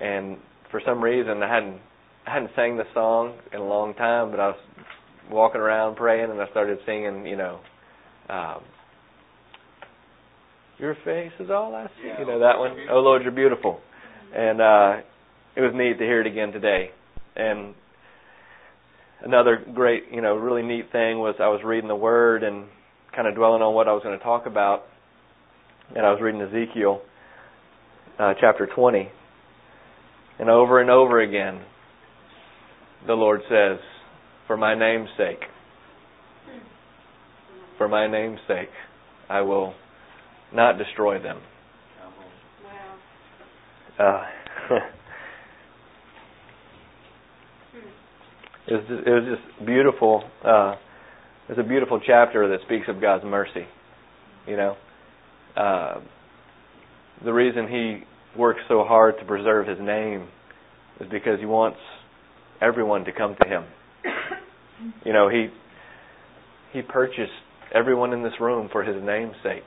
and for some reason I hadn't I hadn't sang the song in a long time, but I was walking around praying, and I started singing, you know, um, "Your face is all I see." You know that one. Oh Lord, you're beautiful, and uh, it was neat to hear it again today. And another great, you know, really neat thing was I was reading the Word and kind of dwelling on what I was going to talk about, and I was reading Ezekiel uh, chapter 20, and over and over again, the Lord says, "For my name's sake, for my name's sake, I will not destroy them." Uh, it was just, it was just beautiful. Uh, it's a beautiful chapter that speaks of God's mercy. You know, uh, the reason He works so hard to preserve His name is because He wants everyone to come to Him. You know, He He purchased everyone in this room for His name's sake,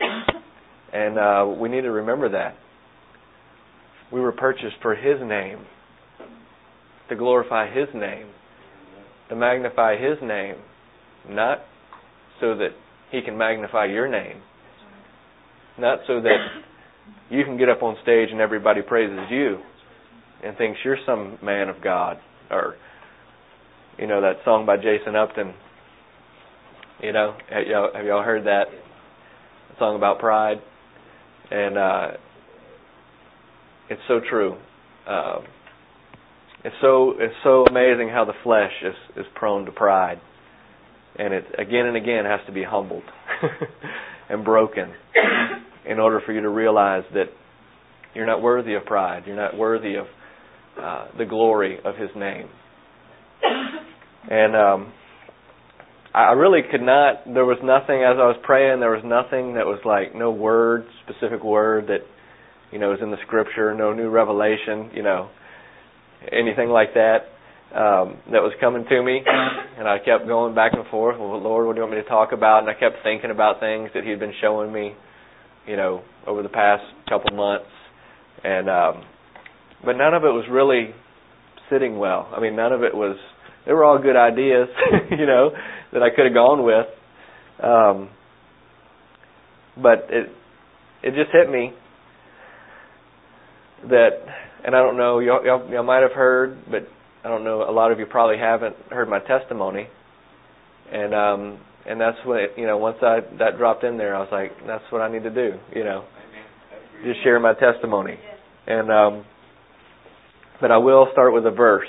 and uh, we need to remember that we were purchased for His name to glorify His name, to magnify His name, not so that He can magnify your name, not so that you can get up on stage and everybody praises you and thinks you're some man of God, or you know that song by Jason Upton. You know, have y'all, have y'all heard that song about pride? And uh, it's so true. Uh, it's so it's so amazing how the flesh is is prone to pride, and it again and again has to be humbled and broken in order for you to realize that you're not worthy of pride. You're not worthy of uh, the glory of His name. And um, I really could not. There was nothing as I was praying. There was nothing that was like no word, specific word that you know is in the Scripture. No new revelation. You know anything like that um, that was coming to me, and I kept going back and forth. Well, Lord, what do you want me to talk about? And I kept thinking about things that He'd been showing me, you know, over the past couple months, and um, but none of it was really sitting well. I mean, none of it was. They were all good ideas, you know, that I could have gone with, um, but it it just hit me that and I don't know, y'all, y'all, y'all might have heard, but I don't know. A lot of you probably haven't heard my testimony, and um, and that's what you know. Once I that dropped in there, I was like, that's what I need to do. You know, just share my testimony, and um, but I will start with a verse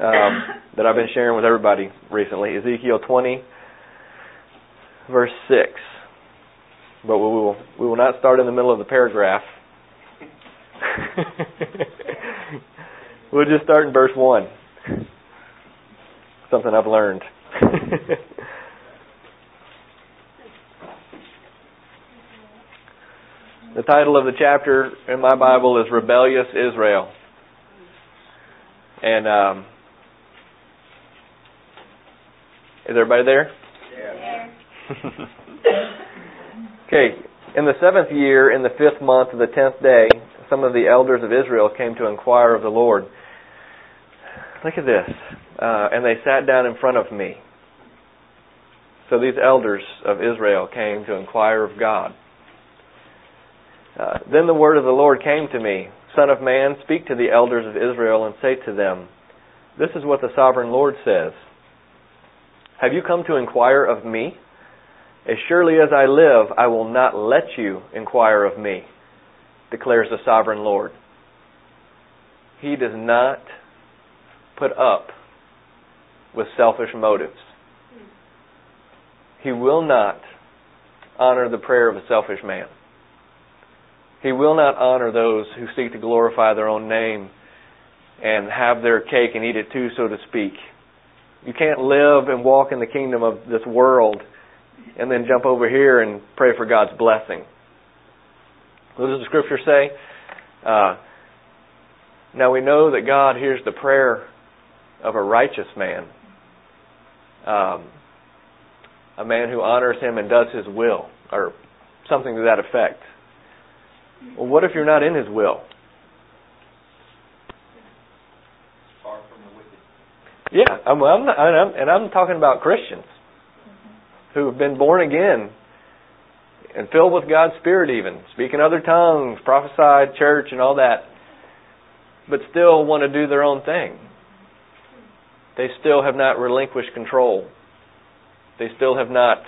um, that I've been sharing with everybody recently. Ezekiel twenty, verse six. But we will we will not start in the middle of the paragraph we'll just start in verse 1. Something I've learned. the title of the chapter in my Bible is Rebellious Israel. And um, is everybody there? Yeah. okay. In the seventh year, in the fifth month of the tenth day, some of the elders of Israel came to inquire of the Lord. Look at this. Uh, and they sat down in front of me. So these elders of Israel came to inquire of God. Uh, then the word of the Lord came to me Son of man, speak to the elders of Israel and say to them, This is what the sovereign Lord says. Have you come to inquire of me? As surely as I live, I will not let you inquire of me declares the sovereign Lord. He does not put up with selfish motives. He will not honor the prayer of a selfish man. He will not honor those who seek to glorify their own name and have their cake and eat it too, so to speak. You can't live and walk in the kingdom of this world and then jump over here and pray for God's blessing. What does the scripture say? Uh, now we know that God hears the prayer of a righteous man, um, a man who honors him and does his will, or something to that effect. Well, what if you're not in His will? Far from the wicked. Yeah, I'm, I'm not, and I'm, and I'm talking about Christians who have been born again and filled with God's Spirit, even speaking other tongues, prophesied, church, and all that, but still want to do their own thing. They still have not relinquished control. They still have not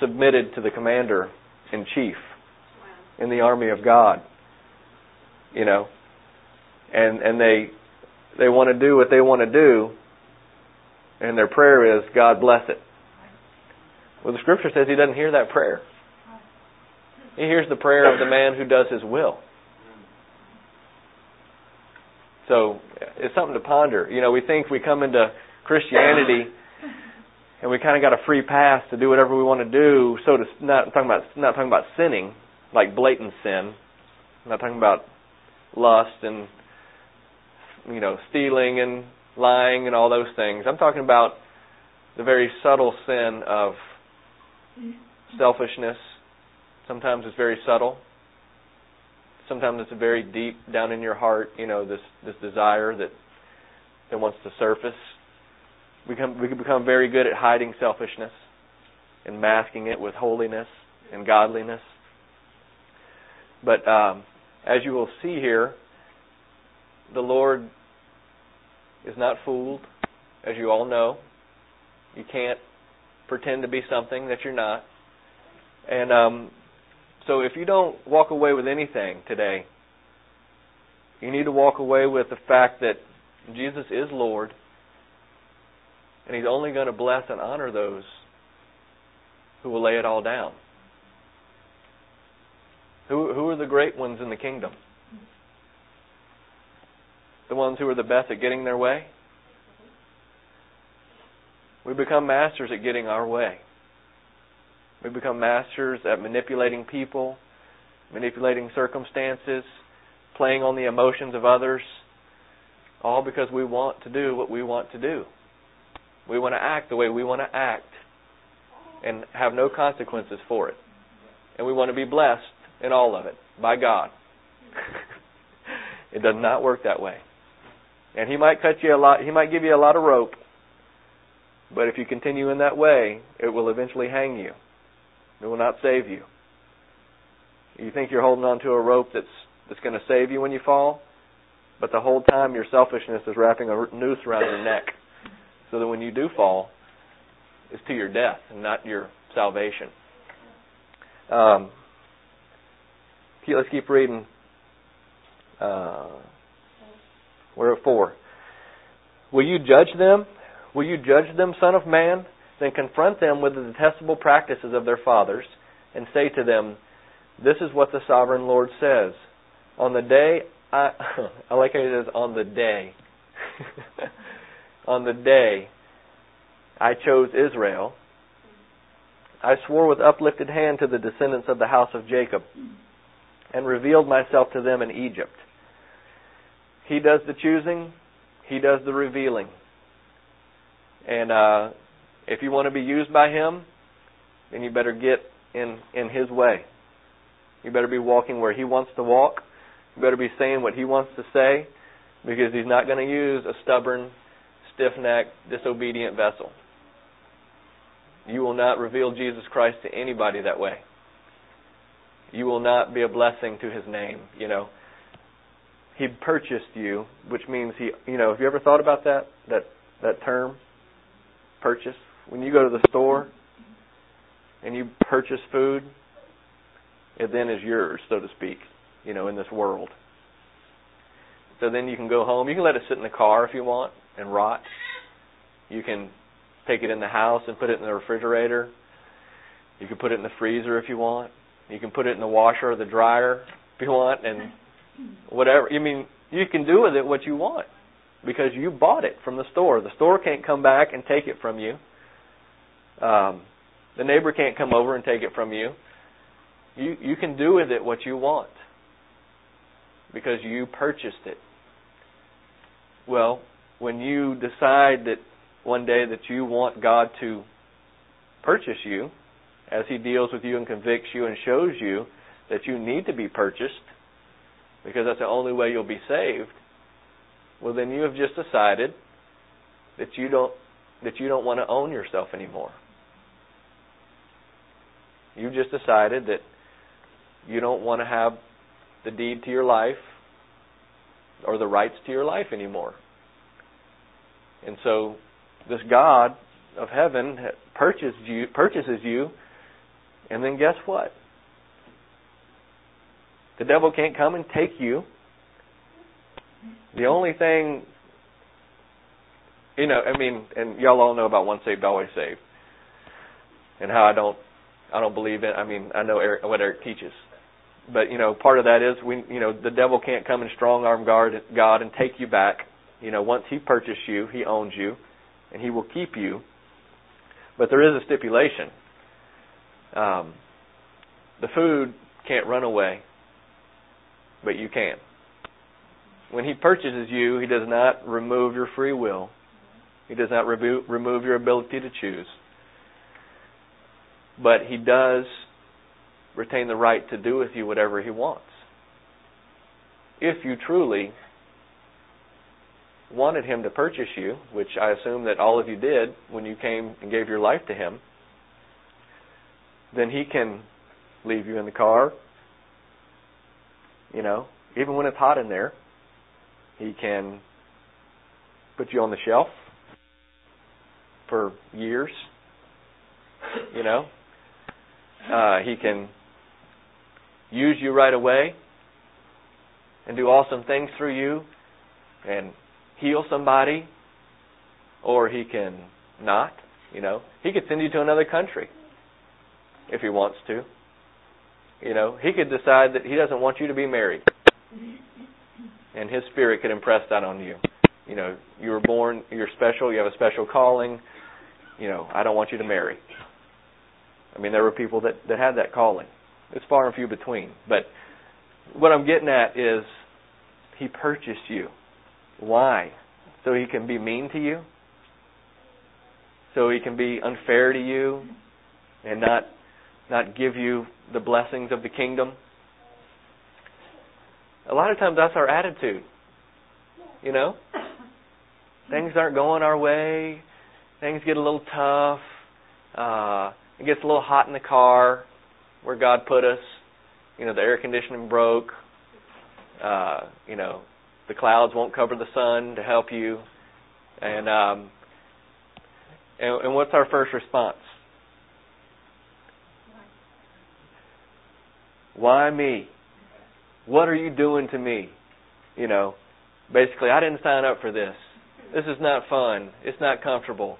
submitted to the commander in chief in the army of God. You know, and and they they want to do what they want to do, and their prayer is God bless it. Well, the scripture says He doesn't hear that prayer. He hears the prayer of the man who does His will. So it's something to ponder. You know, we think we come into Christianity and we kind of got a free pass to do whatever we want to do. So to not talking about not talking about sinning like blatant sin. Not talking about lust and you know stealing and lying and all those things. I'm talking about the very subtle sin of selfishness. Sometimes it's very subtle. Sometimes it's very deep down in your heart. You know this this desire that that wants to surface. We can we can become very good at hiding selfishness and masking it with holiness and godliness. But um, as you will see here, the Lord is not fooled, as you all know. You can't pretend to be something that you're not. And um, so if you don't walk away with anything today, you need to walk away with the fact that Jesus is Lord, and He's only going to bless and honor those who will lay it all down. Who who are the great ones in the kingdom? The ones who are the best at getting their way? We become masters at getting our way. We become masters at manipulating people, manipulating circumstances, playing on the emotions of others, all because we want to do what we want to do. We want to act the way we want to act and have no consequences for it. And we want to be blessed in all of it by God. it does not work that way. And he might cut you a lot, he might give you a lot of rope, but if you continue in that way, it will eventually hang you. It will not save you. You think you're holding on to a rope that's that's going to save you when you fall, but the whole time your selfishness is wrapping a noose around your neck, so that when you do fall, it's to your death and not your salvation. Um, let's keep reading. Uh, we're at four. Will you judge them? Will you judge them, Son of Man? Then confront them with the detestable practices of their fathers, and say to them, This is what the sovereign Lord says. On the day, I, I like how it says, on the day. on the day I chose Israel, I swore with uplifted hand to the descendants of the house of Jacob, and revealed myself to them in Egypt. He does the choosing, He does the revealing. And uh, if you want to be used by Him, then you better get in, in His way. You better be walking where He wants to walk. You better be saying what He wants to say, because He's not going to use a stubborn, stiff necked, disobedient vessel. You will not reveal Jesus Christ to anybody that way. You will not be a blessing to his name, you know. He purchased you, which means he, you know, have you ever thought about that that that term? Purchase. When you go to the store and you purchase food, it then is yours, so to speak, you know, in this world. So then you can go home. You can let it sit in the car if you want and rot. You can take it in the house and put it in the refrigerator. You can put it in the freezer if you want. You can put it in the washer or the dryer if you want, and whatever. I mean, you can do with it what you want because you bought it from the store. The store can't come back and take it from you. Um, the neighbor can't come over and take it from you. You you can do with it what you want because you purchased it. Well, when you decide that one day that you want God to purchase you, as He deals with you and convicts you and shows you that you need to be purchased, because that's the only way you'll be saved, well then you have just decided that you don't that you don't want to own yourself anymore. You've just decided that you don't want to have the deed to your life or the rights to your life anymore. And so this God of heaven purchases you, purchases you, and then guess what? The devil can't come and take you. The only thing, you know, I mean, and y'all all know about once saved, always saved, and how I don't, I don't believe it. I mean, I know Eric, what Eric teaches, but you know, part of that is we, you know, the devil can't come and strong arm God, God and take you back. You know, once He purchased you, He owns you, and He will keep you. But there is a stipulation. Um, the food can't run away, but you can. When He purchases you, He does not remove your free will. He does not remove, remove your ability to choose. But He does retain the right to do with you whatever He wants. If you truly wanted Him to purchase you, which I assume that all of you did when you came and gave your life to Him, then He can leave you in the car. You know, even when it's hot in there, He can put you on the shelf for years. You know, uh, He can use you right away and do awesome things through you and heal somebody or he can not you know. He could send you to another country if he wants to. You know he could decide that he doesn't want you to be married and his spirit could impress that on you. You know you were born you're special you have a special calling you know i don't want you to marry. I mean there were people that that had that calling. It's far and few between. But what I'm getting at is he purchased you. Why? So he can be mean to you? So he can be unfair to you and not not give you the blessings of the kingdom? A lot of times that's our attitude. You know? Things aren't going our way. Things get a little tough. Uh, it gets a little hot in the car where God put us. You know, the air conditioning broke. Uh, you know, the clouds won't cover the sun to help you. And um, and, and what's our first response? Why me? What are you doing to me? You know, basically, I didn't sign up for this. This is not fun. It's not comfortable.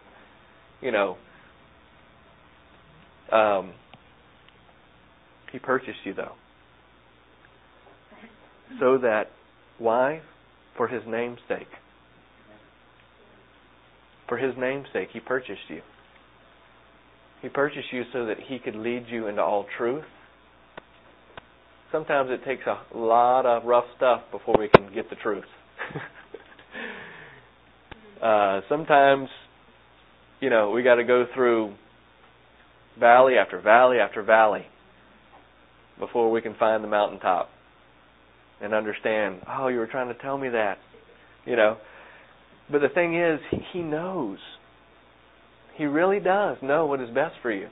You know. Um, he purchased you, though. So that, why? For His name's sake. For His name's sake, He purchased you. He purchased you so that He could lead you into all truth. Sometimes it takes a lot of rough stuff before we can get the truth. uh, sometimes, you know, we got to go through valley after valley after valley before we can find the mountaintop and understand, oh, you were trying to tell me that. You know. But the thing is, he knows. He really does know what is best for you.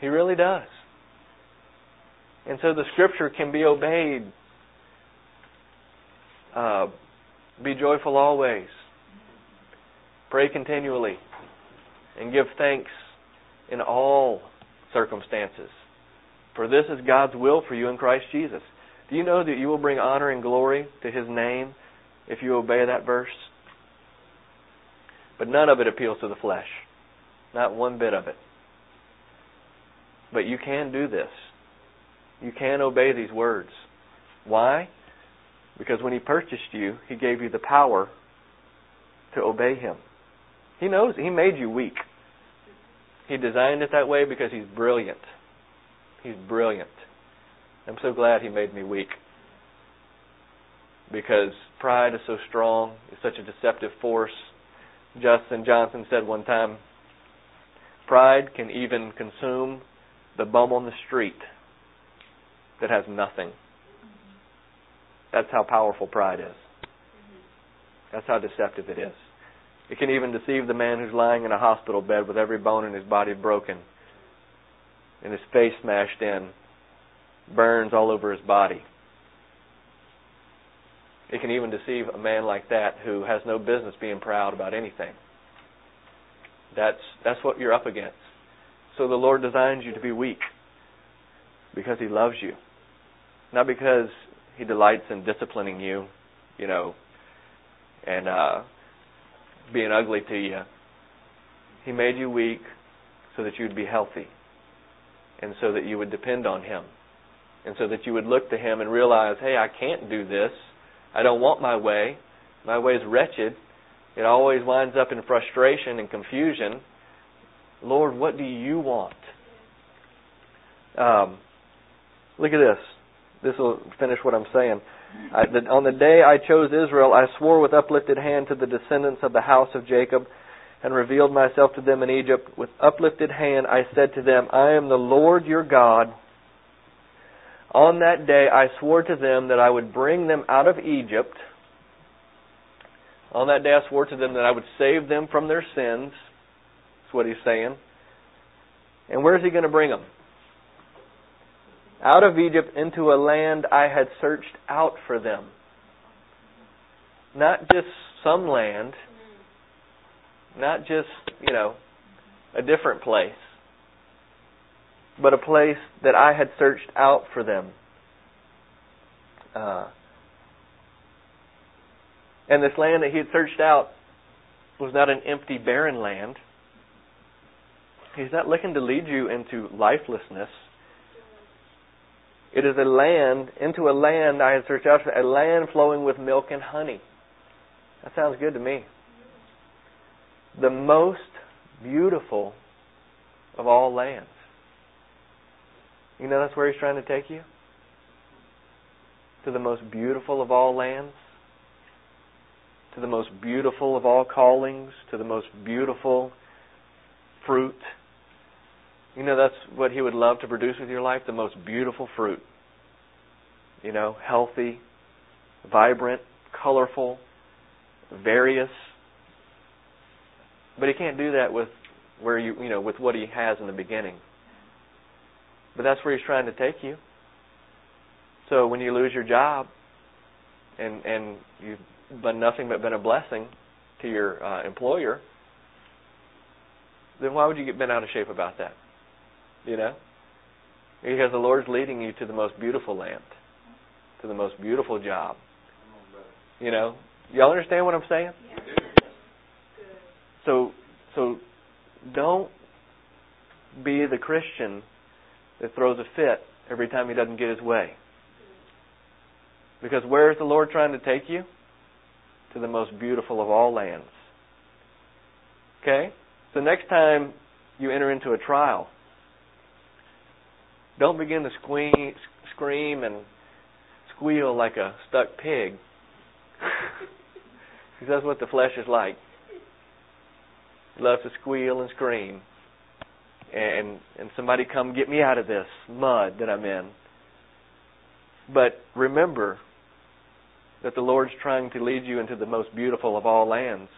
He really does. And so the scripture can be obeyed. Uh, be joyful always. Pray continually. And give thanks in all circumstances. For this is God's will for you in Christ Jesus. Do you know that you will bring honor and glory to His name if you obey that verse? But none of it appeals to the flesh. Not one bit of it. But you can do this. You can obey these words. Why? Because when He purchased you, He gave you the power to obey Him. He knows He made you weak. He designed it that way because He's brilliant. He's brilliant. I'm so glad he made me weak. Because pride is so strong, it's such a deceptive force. Justin Johnson said one time, pride can even consume the bum on the street that has nothing. that's how powerful pride is. That's how deceptive it is. It can even deceive the man who's lying in a hospital bed with every bone in his body broken and his face smashed in, burns all over his body. It can even deceive a man like that who has no business being proud about anything. That's that's what you're up against. So the Lord designs you to be weak because he loves you. Not because he delights in disciplining you, you know, and uh being ugly to you. He made you weak so that you would be healthy and so that you would depend on him and so that you would look to him and realize, hey, I can't do this. I don't want my way. My way is wretched. It always winds up in frustration and confusion. Lord, what do you want? Um, look at this. This will finish what I'm saying. I, the, on the day I chose Israel, I swore with uplifted hand to the descendants of the house of Jacob and revealed myself to them in Egypt. With uplifted hand I said to them, I am the Lord your God. On that day I swore to them that I would bring them out of Egypt. On that day I swore to them that I would save them from their sins. That's what he's saying. And where is he going to bring them? Out of Egypt into a land I had searched out for them. Not just some land, not just, you know, a different place, but a place that I had searched out for them. Uh, and this land that he had searched out was not an empty, barren land. He's not looking to lead you into lifelessness. It is a land, into a land I had searched out for, a land flowing with milk and honey. That sounds good to me. The most beautiful of all lands. You know that's where he's trying to take you? To the most beautiful of all lands? To the most beautiful of all callings? To the most beautiful fruit? You know that's what he would love to produce with your life? The most beautiful fruit. You know, healthy, vibrant, colorful, various. But he can't do that with where you you know, with what he has in the beginning. But that's where he's trying to take you. So when you lose your job and and you've been nothing but been a blessing to your uh, employer, then why would you get bent out of shape about that? You know? Because the Lord's leading you to the most beautiful land, to the most beautiful job. You know? Y'all understand what I'm saying? So so don't be the Christian that throws a fit every time he doesn't get his way. Because where is the Lord trying to take you? To the most beautiful of all lands. Okay? So next time you enter into a trial, don't begin to squeam, scream and squeal like a stuck pig. because that's what the flesh is like. It loves to squeal and scream and and somebody come get me out of this mud that I'm in. But remember that the Lord's trying to lead you into the most beautiful of all lands.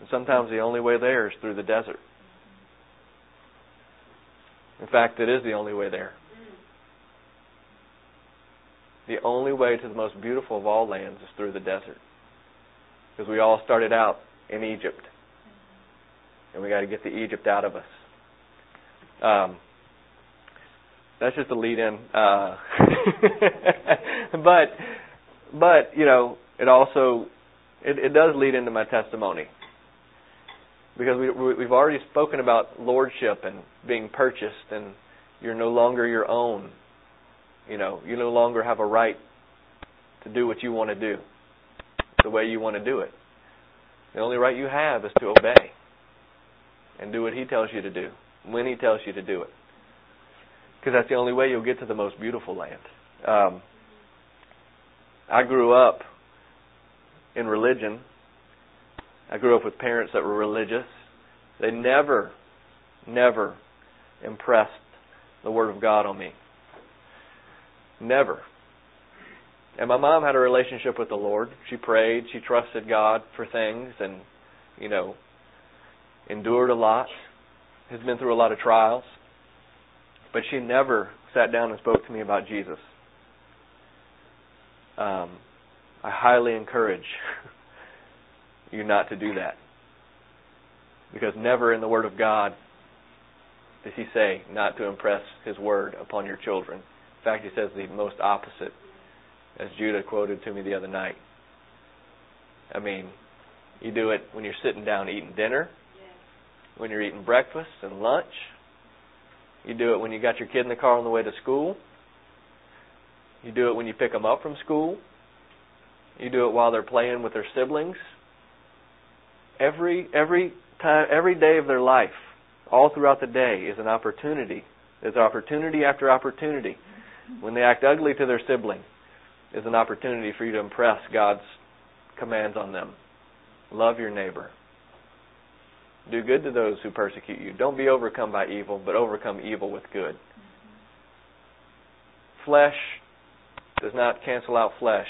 And sometimes the only way there is through the desert. In fact, it is the only way there. The only way to the most beautiful of all lands is through the desert. Because we all started out in Egypt. And we got to get the Egypt out of us. Um, that's just a lead in. Uh, but, but you know, it also it, it does lead into my testimony because we, we we've already spoken about lordship and being purchased, and you're no longer your own. You know, you no longer have a right to do what you want to do, the way you want to do it. The only right you have is to obey and do what He tells you to do when He tells you to do it. Because that's the only way you'll get to the most beautiful land. Um, I grew up in religion. I grew up with parents that were religious. They never, never impressed the Word of God on me. Never. and my mom had a relationship with the Lord. She prayed, she trusted God for things, and you know, endured a lot. Has been through a lot of trials, but she never sat down and spoke to me about Jesus. Um, I highly encourage you not to do that. Because never in the Word of God does He say not to impress His Word upon your children. In fact, He says the most opposite, as Judah quoted to me the other night. I mean, you do it when you're sitting down eating dinner, when you're eating breakfast and lunch. You do it when you got your kid in the car on the way to school. You do it when you pick them up from school. You do it while they're playing with their siblings. Every every time every day of their life, all throughout the day is an opportunity. There's opportunity after opportunity. When they act ugly to their sibling, is an opportunity for you to impress God's commands on them. Love your neighbor. Do good to those who persecute you. Don't be overcome by evil, but overcome evil with good. Flesh does not cancel out flesh.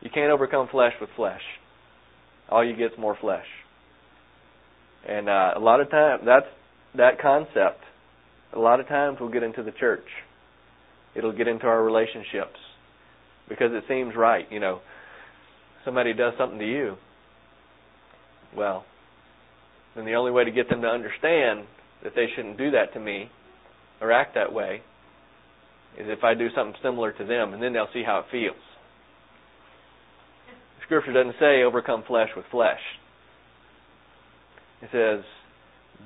You can't overcome flesh with flesh. All you get is more flesh. And uh, a lot of times, that's that concept. A lot of times we'll get into the church. It'll get into our relationships because it seems right. You know, somebody does something to you. Well, then the only way to get them to understand that they shouldn't do that to me or act that way is if I do something similar to them, and then they'll see how it feels. Scripture doesn't say overcome flesh with flesh. It says,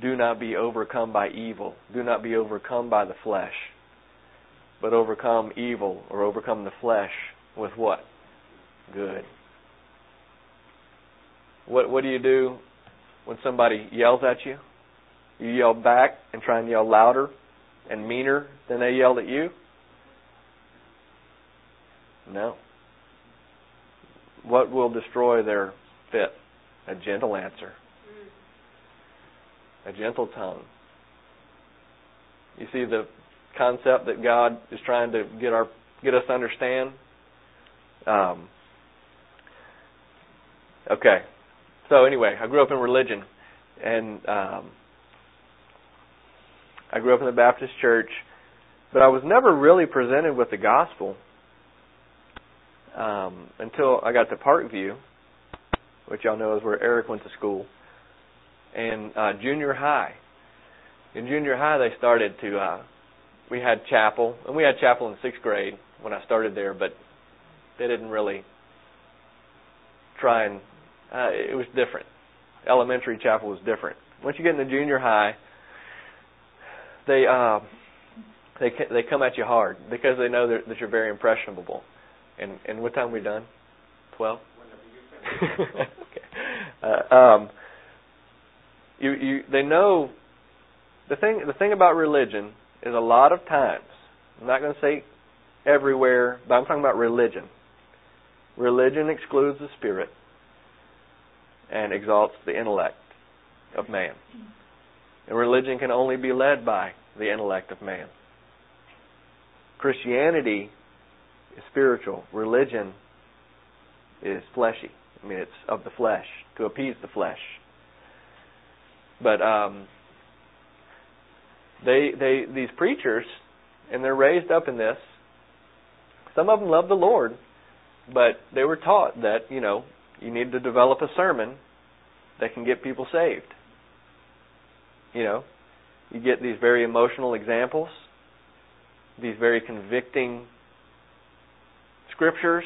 do not be overcome by evil. Do not be overcome by the flesh. But overcome evil or overcome the flesh with what? Good. What what do you do when somebody yells at you? You yell back and try and yell louder and meaner than they yelled at you? No. What will destroy their fit? A gentle answer. A gentle tongue. You see the concept that God is trying to get our get us to understand? Um, okay. So anyway, I grew up in religion, and um, I grew up in the Baptist church, but I was never really presented with the gospel um, until I got to Parkview, which y'all know is where Eric went to school, and uh, junior high. In junior high, they started to. Uh, we had chapel, and we had chapel in sixth grade when I started there, but they didn't really try and. Uh, it was different. Elementary chapel was different. Once you get into junior high, they uh, they they come at you hard because they know that, you're very impressionable. And and what time are we done? Twelve. okay. Uh, um, you you they know the thing the thing about religion is a lot of times. I'm not going to say everywhere, but I'm talking about religion. Religion excludes the spirit and exalts the intellect of man. And religion can only be led by the intellect of man. Christianity is spiritual. Religion is fleshy. I mean, it's of the flesh to appease the flesh. But um, they they these preachers, and they're raised up in this. Some of them love the Lord, but they were taught that you know you need to develop a sermon that can get people saved. You know, you get these very emotional examples, these very convicting scriptures,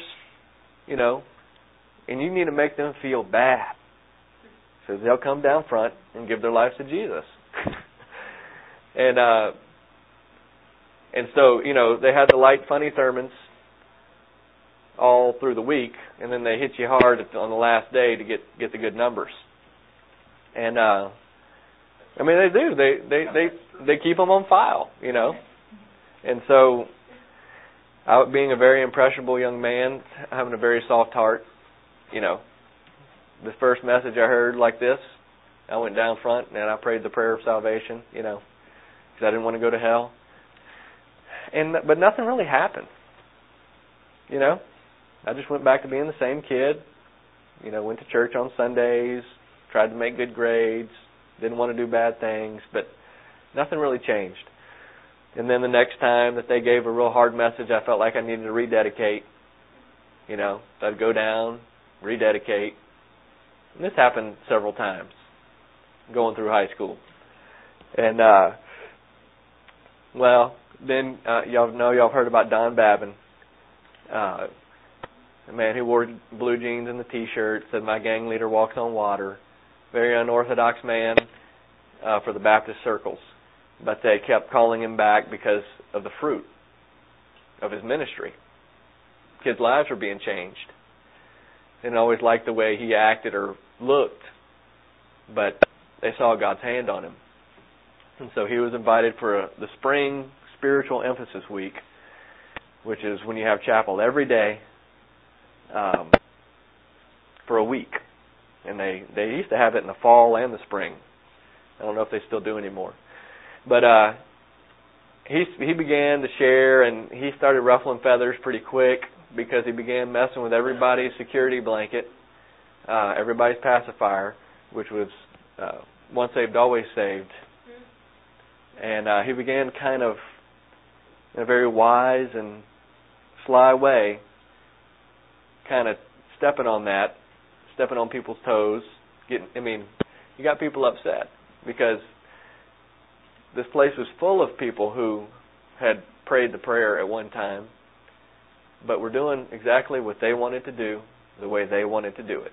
you know, and you need to make them feel bad. So they'll come down front and give their lives to Jesus. and uh and so, you know, they had the light funny sermons all through the week and then they hit you hard on the last day to get get the good numbers. And uh I mean they do. They they they they keep them on file, you know. And so I, being a very impressionable young man, having a very soft heart, you know, the first message I heard like this, I went down front and I prayed the prayer of salvation, you know, because I didn't want to go to hell. And but nothing really happened. you know, I just went back to being the same kid. You know, went to church on Sundays, tried to make good grades, didn't want to do bad things, but nothing really changed. And then the next time that they gave a real hard message, I felt like I needed to rededicate. You know, so I'd go down, rededicate. And this happened several times going through high school. And uh well, then uh y'all know y'all heard about Don Babin. Uh a man who wore blue jeans and the t-shirt said my gang leader walks on water. Very unorthodox man uh for the Baptist circles. But they kept calling him back because of the fruit of his ministry. Kids' lives were being changed. Didn't always like the way he acted or looked, but they saw God's hand on him. And so he was invited for a, the spring spiritual emphasis week, which is when you have chapel every day um, for a week. And they they used to have it in the fall and the spring. I don't know if they still do anymore. But uh he he began to share and he started ruffling feathers pretty quick because he began messing with everybody's security blanket, uh everybody's pacifier, which was uh once saved always saved. And uh he began kind of in a very wise and sly way kind of stepping on that, stepping on people's toes, getting I mean, you got people upset because this place was full of people who had prayed the prayer at one time, but were doing exactly what they wanted to do, the way they wanted to do it.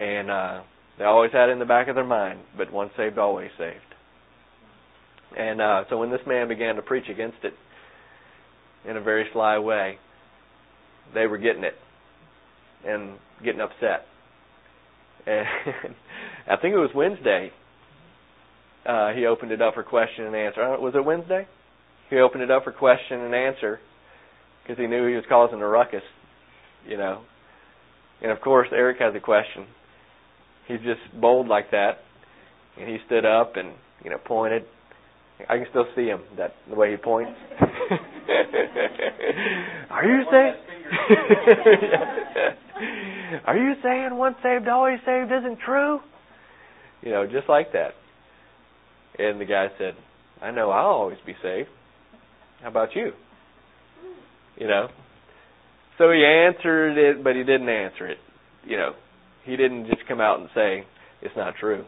And uh, they always had it in the back of their mind, but once saved, always saved. And uh, so when this man began to preach against it in a very sly way, they were getting it and getting upset. And I think it was Wednesday uh, he opened it up for question and answer. Uh, was it Wednesday? He opened it up for question and answer because he knew he was causing a ruckus, you know. And of course, Eric has a question. He's just bold like that, and he stood up and you know pointed. I can still see him that the way he points. Are you saying? Are you saying once saved always saved isn't true? You know, just like that. And the guy said, I know I'll always be saved. How about you? You know? So he answered it, but he didn't answer it. You know, he didn't just come out and say, it's not true.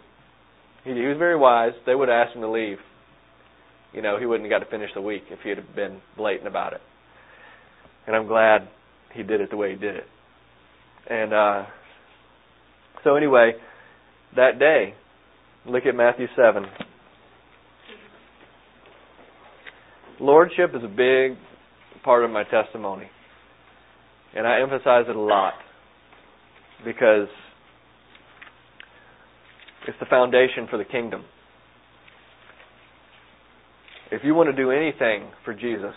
He, he was very wise. They would have asked him to leave. You know, he wouldn't have got to finish the week if he had been blatant about it. And I'm glad he did it the way he did it. And uh so anyway, that day, look at Matthew 7. Lordship is a big part of my testimony. And I emphasize it a lot because it's the foundation for the kingdom. If you want to do anything for Jesus,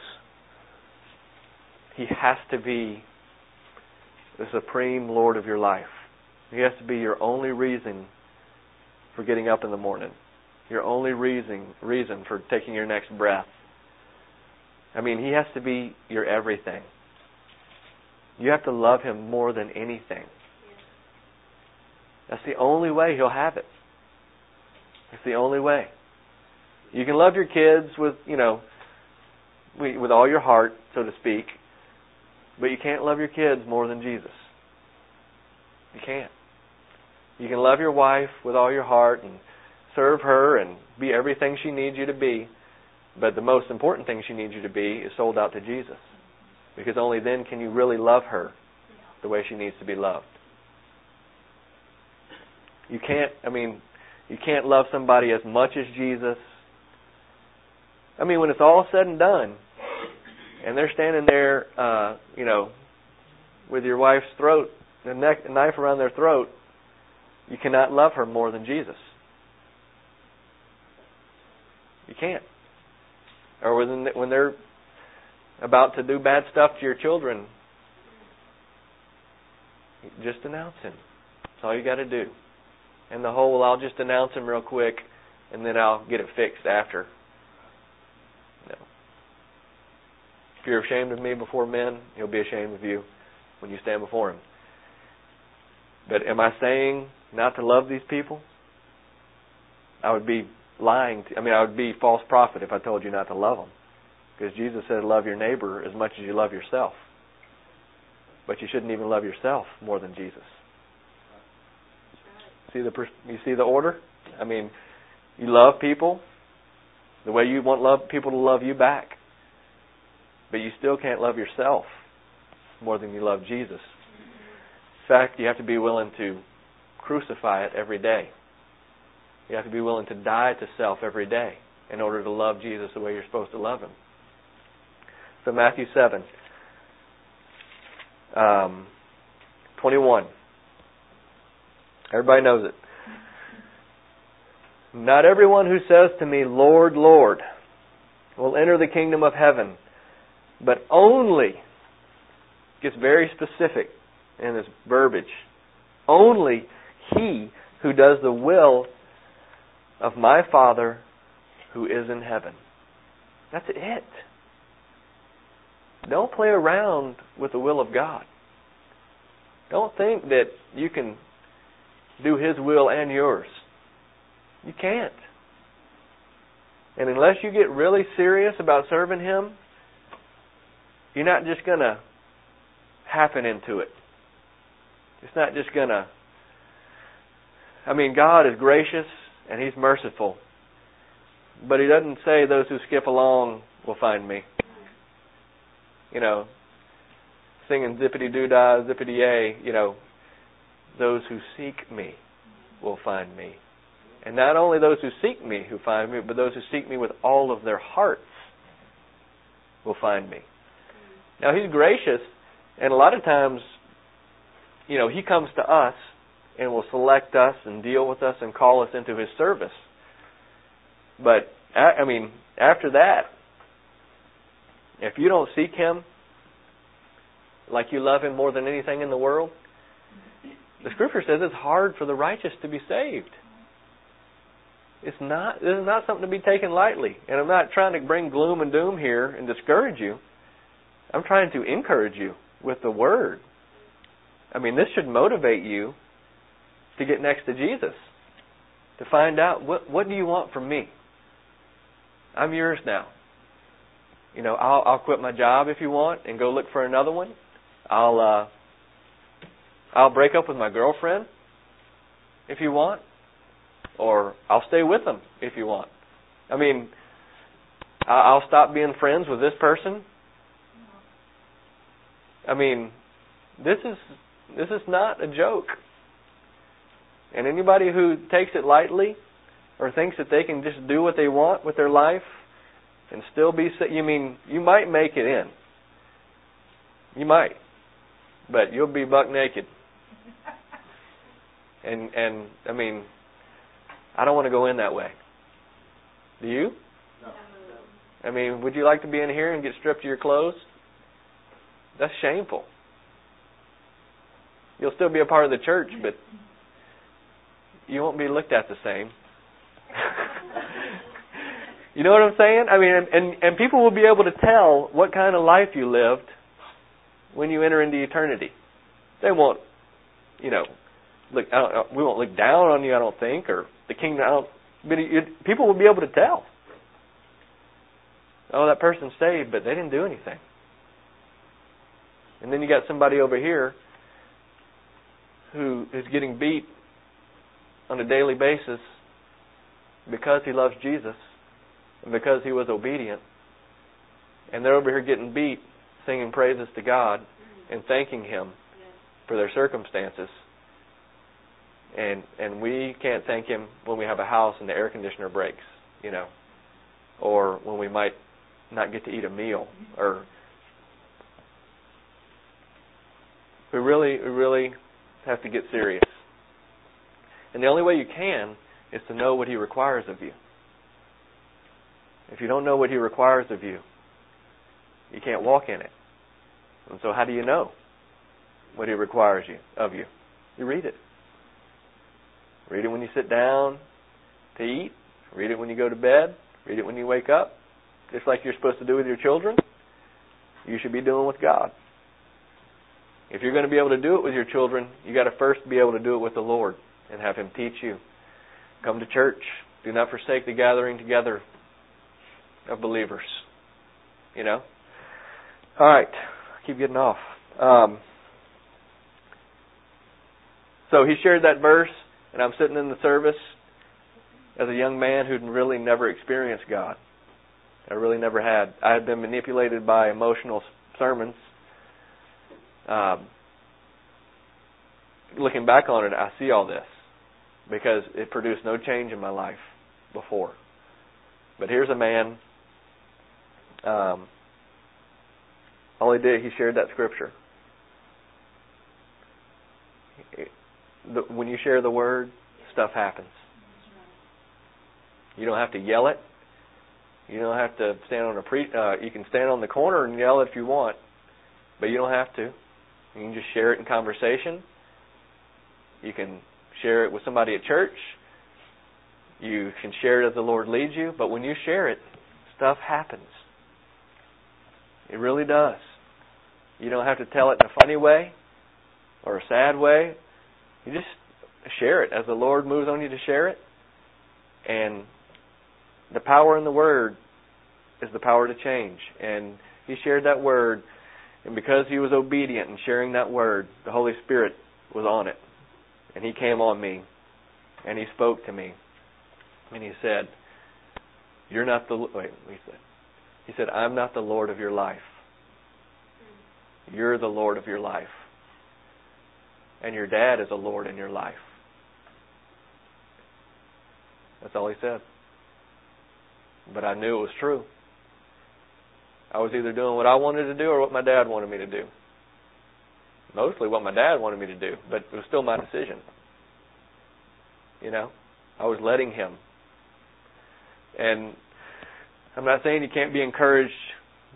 He has to be the supreme Lord of your life. He has to be your only reason for getting up in the morning, your only reason reason for taking your next breath. I mean, he has to be your everything. You have to love him more than anything. That's the only way he'll have it. It's the only way. You can love your kids with, you know, with all your heart, so to speak, but you can't love your kids more than Jesus. You can't. You can love your wife with all your heart and serve her and be everything she needs you to be, but the most important thing she needs you to be is sold out to Jesus. Because only then can you really love her the way she needs to be loved. You can't, I mean, you can't love somebody as much as Jesus. I mean, when it's all said and done, and they're standing there, uh, you know, with your wife's throat, the neck, a knife around their throat, you cannot love her more than Jesus. You can't or when when they're about to do bad stuff to your children, just announce him. That's all you got to do. And the whole, I'll just announce him real quick, and then I'll get it fixed after. No. If you're ashamed of me before men, he'll be ashamed of you when you stand before him. But am I saying not to love these people? I would be lying. To, I mean, I would be false prophet if I told you not to love them. Because Jesus said, love your neighbor as much as you love yourself. But you shouldn't even love yourself more than Jesus. See the you see the order? I mean, you love people the way you want love people to love you back. But you still can't love yourself more than you love Jesus. In fact, you have to be willing to crucify it every day. You have to be willing to die to self every day in order to love Jesus the way you're supposed to love him. So Matthew 7, um, 21. Everybody knows it. Not everyone who says to me, Lord, Lord, will enter the kingdom of heaven, but only, gets very specific in this verbiage, only he who does the will of my Father who is in heaven. That's it. Don't play around with the will of God. Don't think that you can do His will and yours. You can't. And unless you get really serious about serving Him, you're not just going to happen into it. It's not just going to. I mean, God is gracious and He's merciful. But He doesn't say those who skip along will find me. You know, singing zippity doo dah, zippity yay, you know, those who seek me will find me. And not only those who seek me who find me, but those who seek me with all of their hearts will find me. Now, He's gracious, and a lot of times, you know, He comes to us and will select us and deal with us and call us into His service. But, I mean, after that, if you don't seek Him like you love Him more than anything in the world, the Scripture says it's hard for the righteous to be saved. It's not. This is not something to be taken lightly. And I'm not trying to bring gloom and doom here and discourage you. I'm trying to encourage you with the Word. I mean, this should motivate you to get next to Jesus, to find out what what do you want from me. I'm yours now. You know, I'll I'll quit my job if you want and go look for another one. I'll uh I'll break up with my girlfriend if you want or I'll stay with them if you want. I mean, I'll stop being friends with this person. I mean, this is this is not a joke. And anybody who takes it lightly or thinks that they can just do what they want with their life and still be you mean you might make it in. You might. But you'll be buck naked. And and I mean I don't want to go in that way. Do you? No. I mean, would you like to be in here and get stripped of your clothes? That's shameful. You'll still be a part of the church, but you won't be looked at the same. you know what I'm saying? I mean, and and people will be able to tell what kind of life you lived when you enter into eternity. They won't, you know, look. I don't, we won't look down on you. I don't think, or the kingdom. I don't, but it, people will be able to tell. Oh, that person's saved, but they didn't do anything. And then you got somebody over here who is getting beat on a daily basis because he loves Jesus and because he was obedient. And they're over here getting beat, singing praises to God and thanking Him for their circumstances and and we can't thank him when we have a house and the air conditioner breaks, you know, or when we might not get to eat a meal, or we really we really have to get serious. And the only way you can is to know what he requires of you. If you don't know what he requires of you, you can't walk in it. And so how do you know what he requires you of you? You read it. Read it when you sit down to eat. Read it when you go to bed. Read it when you wake up. Just like you're supposed to do with your children. you should be doing with God. If you're going to be able to do it with your children, you got to first be able to do it with the Lord and have Him teach you. Come to church. Do not forsake the gathering together of believers. You know? All right. I keep getting off. Um, so he shared that verse, and I'm sitting in the service as a young man who'd really never experienced God. I really never had. I had been manipulated by emotional sermons. Um, looking back on it, I see all this because it produced no change in my life before. But here's a man. Um, all he did, he shared that scripture. The, when you share the word, stuff happens. You don't have to yell it. You don't have to stand on a pre. Uh, you can stand on the corner and yell it if you want, but you don't have to. You can just share it in conversation. You can share it with somebody at church. You can share it as the Lord leads you, but when you share it, stuff happens. It really does. You don't have to tell it in a funny way or a sad way. You just share it as the Lord moves on you to share it. And the power in the word is the power to change. And he shared that word, and because he was obedient in sharing that word, the Holy Spirit was on it. And he came on me, and he spoke to me, and he said, "You're not the wait." He said, "He said I'm not the Lord of your life. You're the Lord of your life, and your dad is a Lord in your life." That's all he said. But I knew it was true. I was either doing what I wanted to do or what my dad wanted me to do. Mostly what my dad wanted me to do, but it was still my decision. You know, I was letting him. And I'm not saying you can't be encouraged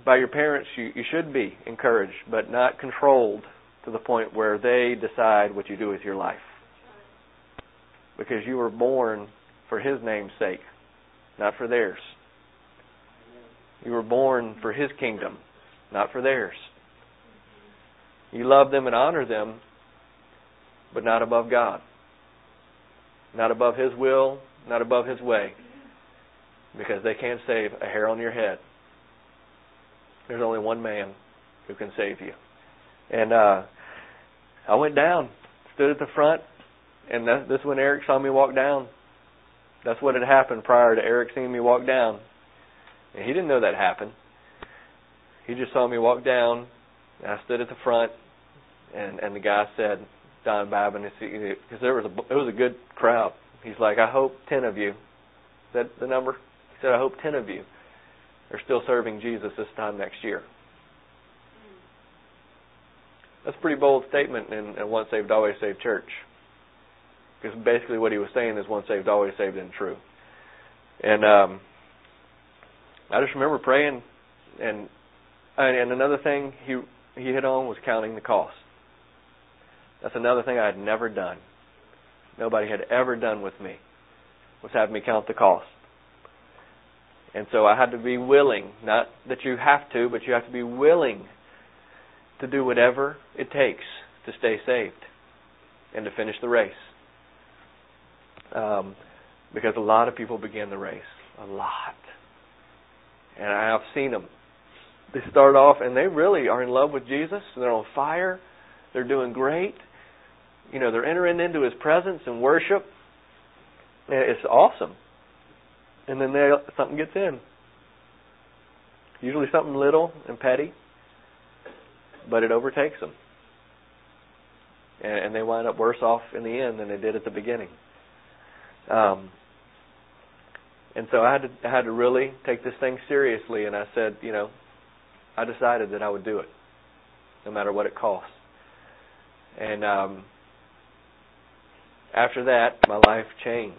by your parents. You you should be encouraged, but not controlled to the point where they decide what you do with your life. Because you were born for his name's sake, not for theirs. You were born for His kingdom, not for theirs. You love them and honor them, but not above God. Not above His will, not above His way. Because they can't save a hair on your head. There's only one man who can save you. And uh I went down, stood at the front, and that, this is when Eric saw me walk down. That's what had happened prior to Eric seeing me walk down. And he didn't know that happened. He just saw me walk down. And I stood at the front, and and the guy said, Don Babin, because there was a it was a good crowd. He's like, I hope ten of you. Is that the number? He said, I hope ten of you are still serving Jesus this time next year. That's a pretty bold statement in, in once saved, always saved church. Because basically what he was saying is once saved, always saved isn't true. And um, I just remember praying, and and another thing he he hit on was counting the cost. That's another thing I had never done. Nobody had ever done with me was have me count the cost. And so I had to be willing, not that you have to, but you have to be willing to do whatever it takes to stay saved and to finish the race. Um, because a lot of people begin the race. A lot. And I've seen them. They start off and they really are in love with Jesus. They're on fire. They're doing great. You know, they're entering into His presence and worship. It's awesome. And then they, something gets in. Usually something little and petty, but it overtakes them. And, and they wind up worse off in the end than they did at the beginning. Um, and so I had to I had to really take this thing seriously and I said, you know, I decided that I would do it no matter what it costs. And um after that my life changed.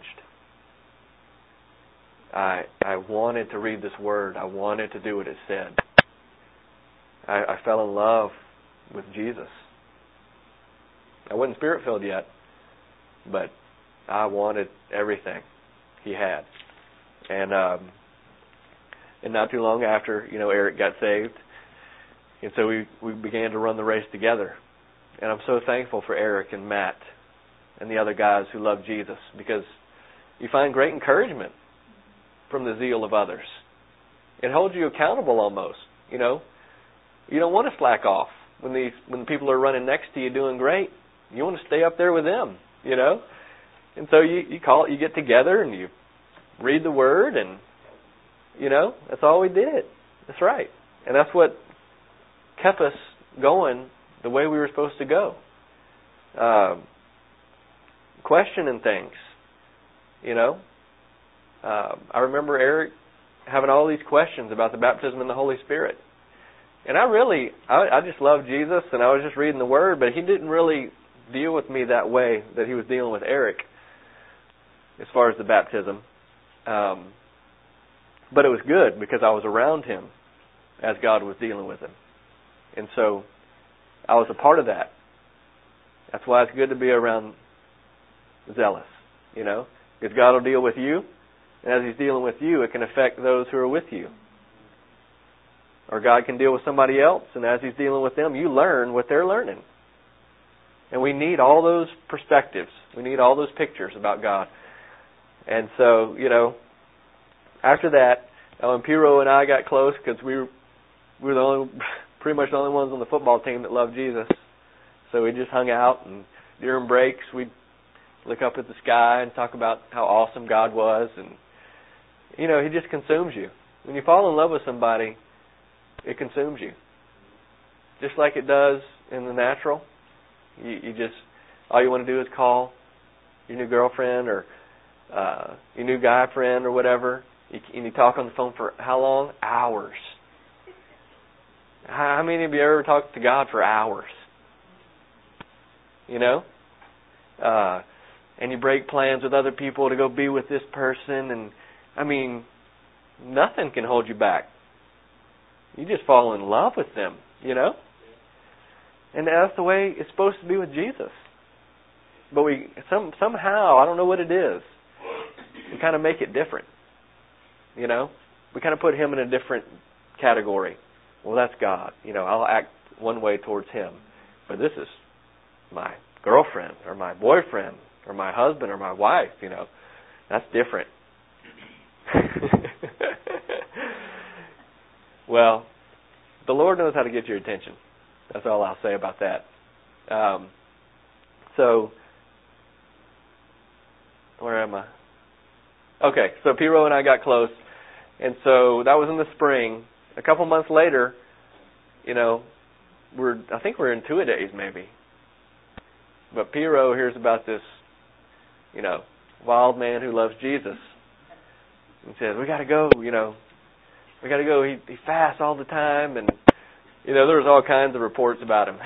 I I wanted to read this word. I wanted to do what it said. I, I fell in love with Jesus. I wasn't spirit filled yet, but I wanted everything he had. And um and not too long after, you know, Eric got saved, And so we we began to run the race together. And I'm so thankful for Eric and Matt and the other guys who love Jesus because you find great encouragement from the zeal of others. It holds you accountable almost, you know. You don't want to slack off when these when the people are running next to you doing great. You want to stay up there with them, you know. And so you you call you get together and you read the word and you know that's all we did. That's right, and that's what kept us going the way we were supposed to go. Uh, questioning things, you know. Uh, I remember Eric having all these questions about the baptism in the Holy Spirit. And I really, I, I just loved Jesus, and I was just reading the Word, but he didn't really deal with me that way that he was dealing with Eric, as far as the baptism. Um, but it was good because I was around him as God was dealing with him, and so I was a part of that. That's why it's good to be around zealous, you know, because God will deal with you, and as He's dealing with you, it can affect those who are with you. Or God can deal with somebody else, and as He's dealing with them, you learn what they're learning. And we need all those perspectives. We need all those pictures about God. And so, you know, after that, when Piro and I got close, because we were, we were the only, pretty much the only ones on the football team that loved Jesus. So we just hung out, and during breaks, we'd look up at the sky and talk about how awesome God was. And, you know, He just consumes you. When you fall in love with somebody, it consumes you. Just like it does in the natural. You, you just, all you want to do is call your new girlfriend or uh, your new guy friend or whatever, you, and you talk on the phone for how long? Hours. How many of you ever talked to God for hours? You know? Uh, and you break plans with other people to go be with this person, and I mean, nothing can hold you back. You just fall in love with them, you know? And that's the way it's supposed to be with Jesus. But we some somehow, I don't know what it is, we kind of make it different. You know? We kind of put him in a different category. Well, that's God. You know, I'll act one way towards him. But this is my girlfriend or my boyfriend or my husband or my wife, you know. That's different. well, the Lord knows how to get your attention. That's all I'll say about that. Um, so, where am I? Okay, so Piro and I got close, and so that was in the spring. A couple months later, you know, we're I think we're in two a days maybe. But Piro hears about this, you know, wild man who loves Jesus, and says, "We got to go," you know, "We got to go." He he fasts all the time, and you know, there was all kinds of reports about him.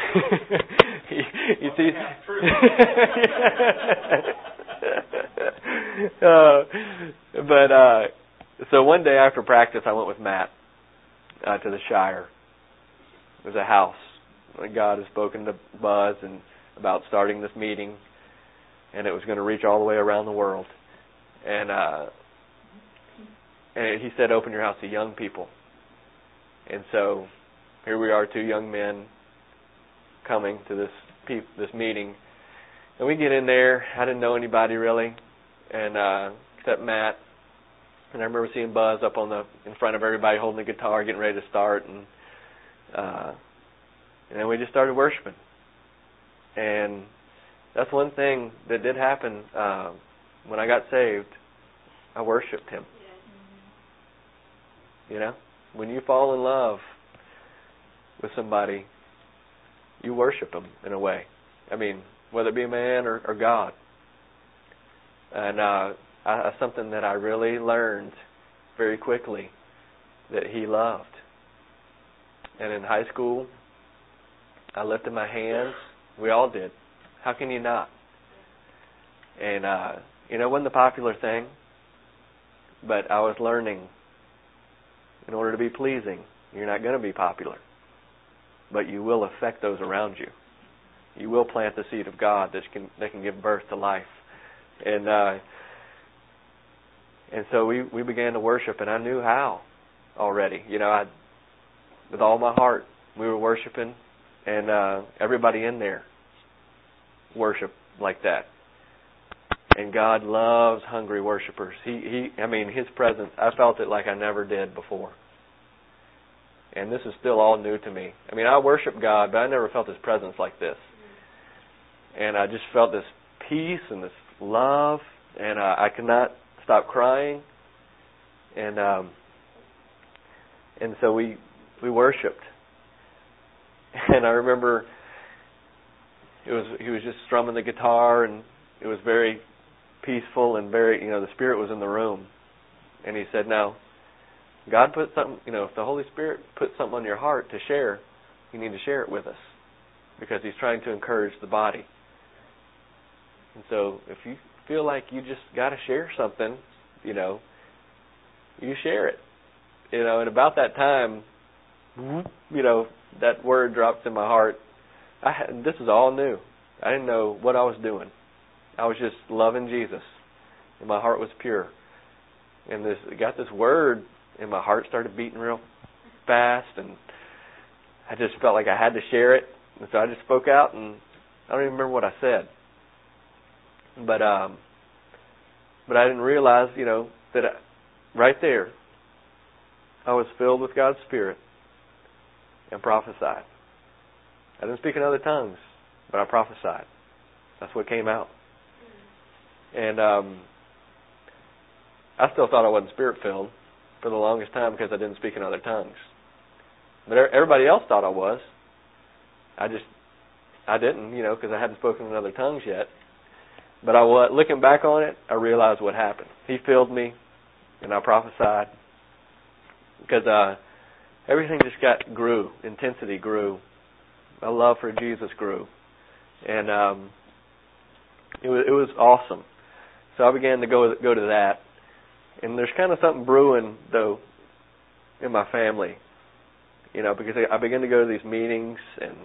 you, you see. uh, but uh so one day after practice, I went with Matt uh, to the Shire. There's a house. God has spoken to Buzz and about starting this meeting, and it was going to reach all the way around the world. And uh, and he said, "Open your house to young people." And so here we are, two young men coming to this pe- this meeting, and we get in there. I didn't know anybody really, and uh, except Matt. And I remember seeing Buzz up on the in front of everybody holding the guitar, getting ready to start, and uh, and then we just started worshiping. And that's one thing that did happen uh, when I got saved. I worshipped Him. You know, when you fall in love with somebody, you worship Him in a way. I mean, whether it be a man or, or God. And uh, I, something that I really learned very quickly that He loved. And in high school, I lifted my hands. We all did. How can you not? And uh, you know, it wasn't the popular thing, but I was learning. In order to be pleasing, you're not going to be popular, but you will affect those around you. You will plant the seed of God that can that can give birth to life. And uh, and so we we began to worship, and I knew how already. You know, I with all my heart, we were worshiping, and uh, everybody in there worship like that. And God loves hungry worshipers. He, he, I mean, His presence. I felt it like I never did before. And this is still all new to me. I mean, I worship God, but I never felt His presence like this. And I just felt this peace and this love, and uh, I could not stop crying. And um, and so we we worshipped. And I remember it was he was just strumming the guitar, and it was very peaceful and very you know the spirit was in the room. And he said, "Now, God put something you know if the Holy Spirit put something on your heart to share, you need to share it with us because He's trying to encourage the body." And so if you feel like you just got to share something, you know, you share it. You know, and about that time, you know, that word dropped in my heart. I had, this is all new. I didn't know what I was doing. I was just loving Jesus, and my heart was pure. And this got this word, and my heart started beating real fast, and I just felt like I had to share it. And so I just spoke out, and I don't even remember what I said. But um, but I didn't realize, you know, that I, right there, I was filled with God's Spirit and prophesied. I didn't speak in other tongues, but I prophesied. That's what came out. And um, I still thought I wasn't spirit filled for the longest time because I didn't speak in other tongues. But everybody else thought I was. I just, I didn't, you know, because I hadn't spoken in other tongues yet. But I was looking back on it, I realized what happened. He filled me, and I prophesied. Because uh, everything just got grew, intensity grew, my love for Jesus grew, and um, it was it was awesome. So I began to go go to that, and there's kind of something brewing though in my family, you know, because I began to go to these meetings and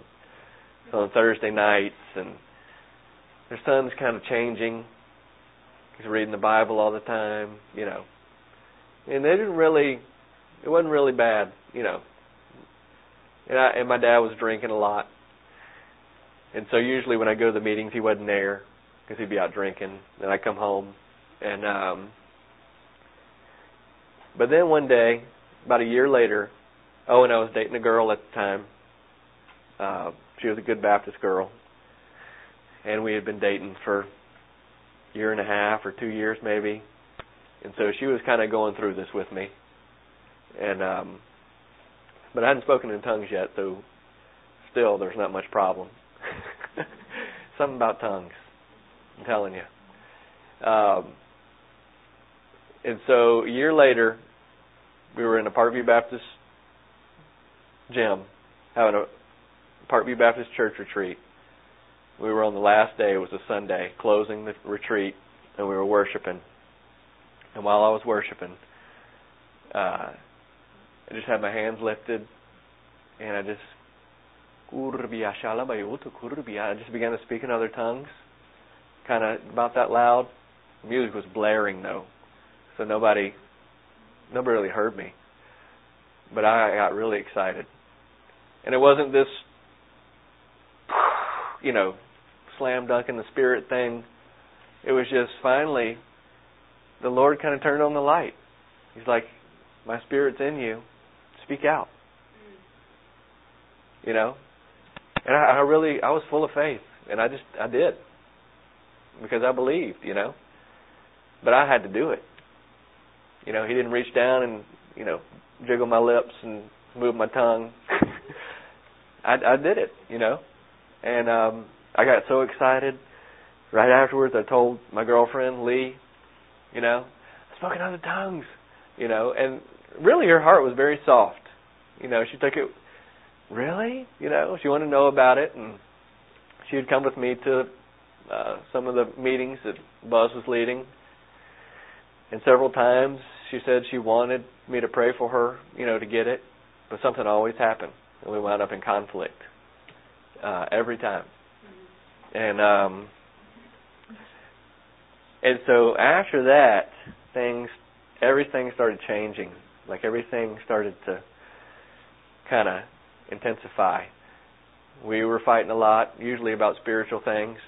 on Thursday nights and their son's kind of changing. He's reading the Bible all the time, you know. And they didn't really, it wasn't really bad, you know. And I and my dad was drinking a lot. And so usually when I go to the meetings, he wasn't there because he'd be out drinking. Then I come home, and um. But then one day, about a year later, oh, and I was dating a girl at the time. Uh, she was a good Baptist girl, and we had been dating for a year and a half or two years maybe. And so she was kind of going through this with me. And um but I hadn't spoken in tongues yet, so still there's not much problem. Something about tongues. I'm telling you. Um and so a year later we were in a Parkview Baptist gym having a Parkview Baptist church retreat we were on the last day, it was a Sunday, closing the retreat, and we were worshiping. And while I was worshiping, uh, I just had my hands lifted, and I just I just began to speak in other tongues, kind of about that loud. The music was blaring though, so nobody, nobody really heard me. But I got really excited, and it wasn't this, you know, slam dunk in the spirit thing. It was just finally the Lord kind of turned on the light. He's like, My spirit's in you. Speak out. You know? And I, I really I was full of faith. And I just I did. Because I believed, you know. But I had to do it. You know, he didn't reach down and, you know, jiggle my lips and move my tongue. I I did it, you know. And um I got so excited. Right afterwards, I told my girlfriend Lee, you know, I spoke in other tongues, you know, and really her heart was very soft. You know, she took it really, you know, she wanted to know about it, and she had come with me to uh, some of the meetings that Buzz was leading, and several times she said she wanted me to pray for her, you know, to get it, but something always happened, and we wound up in conflict uh, every time and um and so after that things everything started changing like everything started to kind of intensify. We were fighting a lot, usually about spiritual things,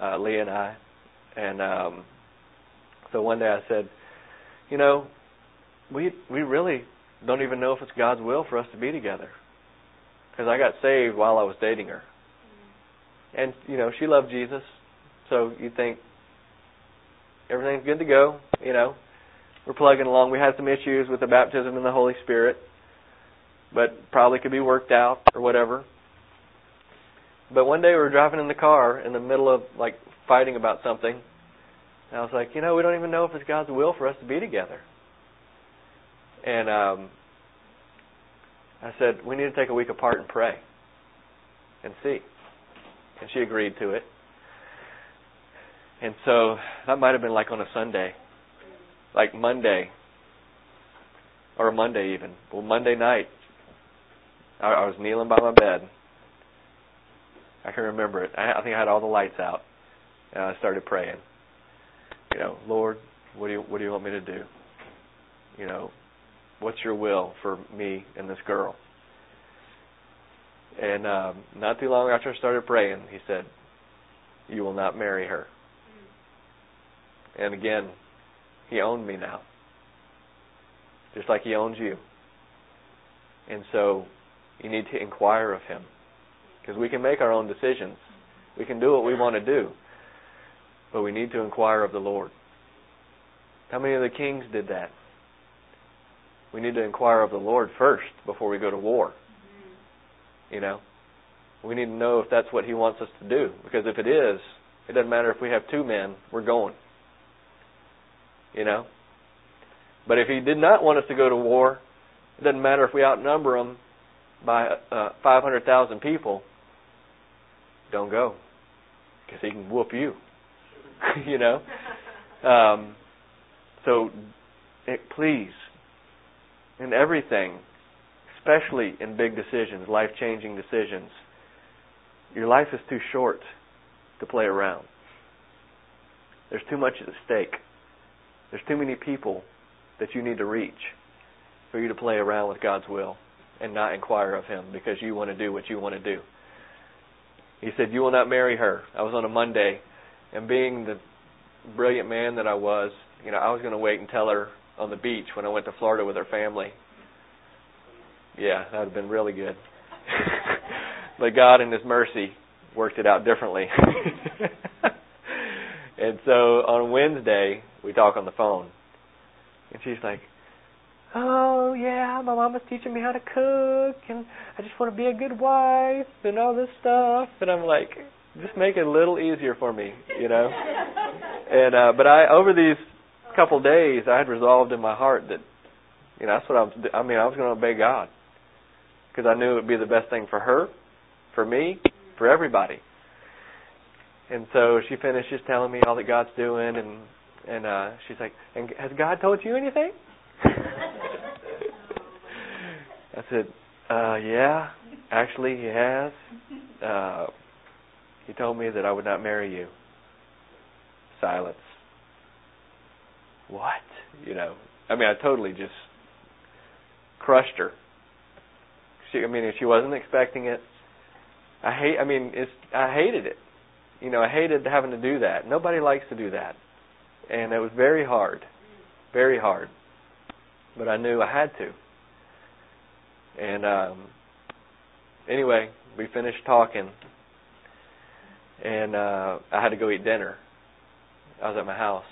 uh, Leah and I. And um, so one day I said, you know, we we really don't even know if it's God's will for us to be together. Because I got saved while I was dating her. And, you know, she loved Jesus. So you think everything's good to go, you know. We're plugging along. We had some issues with the baptism in the Holy Spirit, but probably could be worked out or whatever. But one day we were driving in the car in the middle of like fighting about something. And I was like, you know, we don't even know if it's God's will for us to be together. And um I said, we need to take a week apart and pray and see. And she agreed to it. And so that might have been like on a Sunday, like Monday, or a Monday even. Well, Monday night, I, I was kneeling by my bed. I can remember it. I, I think I had all the lights out, and I started praying. You know, Lord, what do you what do you want me to do? You know, what's your will for me and this girl? And um, not too long after I started praying, he said, You will not marry her. And again, he owned me now. Just like he owns you. And so you need to inquire of him. Because we can make our own decisions. We can do what we want to do. But we need to inquire of the Lord. How many of the kings did that? We need to inquire of the Lord first before we go to war. You know? We need to know if that's what He wants us to do. Because if it is, it doesn't matter if we have two men, we're going. You know? But if He did not want us to go to war, it doesn't matter if we outnumber them by uh, 500,000 people, don't go. Because He can whoop you. you know? Um, so, it, please, in everything, especially in big decisions, life changing decisions, your life is too short to play around. There's too much at stake. There's too many people that you need to reach for you to play around with God's will and not inquire of Him because you want to do what you want to do. He said, You will not marry her. I was on a Monday, and being the brilliant man that I was, you know, I was going to wait and tell her on the beach when I went to Florida with her family. Yeah, that would have been really good. but God, in His mercy, worked it out differently. and so on Wednesday, we talk on the phone. And she's like, Oh, yeah, my mama's teaching me how to cook, and I just want to be a good wife, and all this stuff. And I'm like, just make it a little easier for me, you know? and, uh, but I, over these couple days, I had resolved in my heart that, you know, that's what I was, I mean, I was going to obey God. Because I knew it would be the best thing for her, for me, for everybody. And so she finished just telling me all that God's doing, and and uh she's like, "And has God told you anything?" I said, uh, "Yeah, actually, He has. Uh, he told me that I would not marry you." Silence. What? You know, I mean, I totally just crushed her. She, I mean, she wasn't expecting it. I hate. I mean, it's. I hated it. You know, I hated having to do that. Nobody likes to do that, and it was very hard, very hard. But I knew I had to. And um, anyway, we finished talking, and uh, I had to go eat dinner. I was at my house,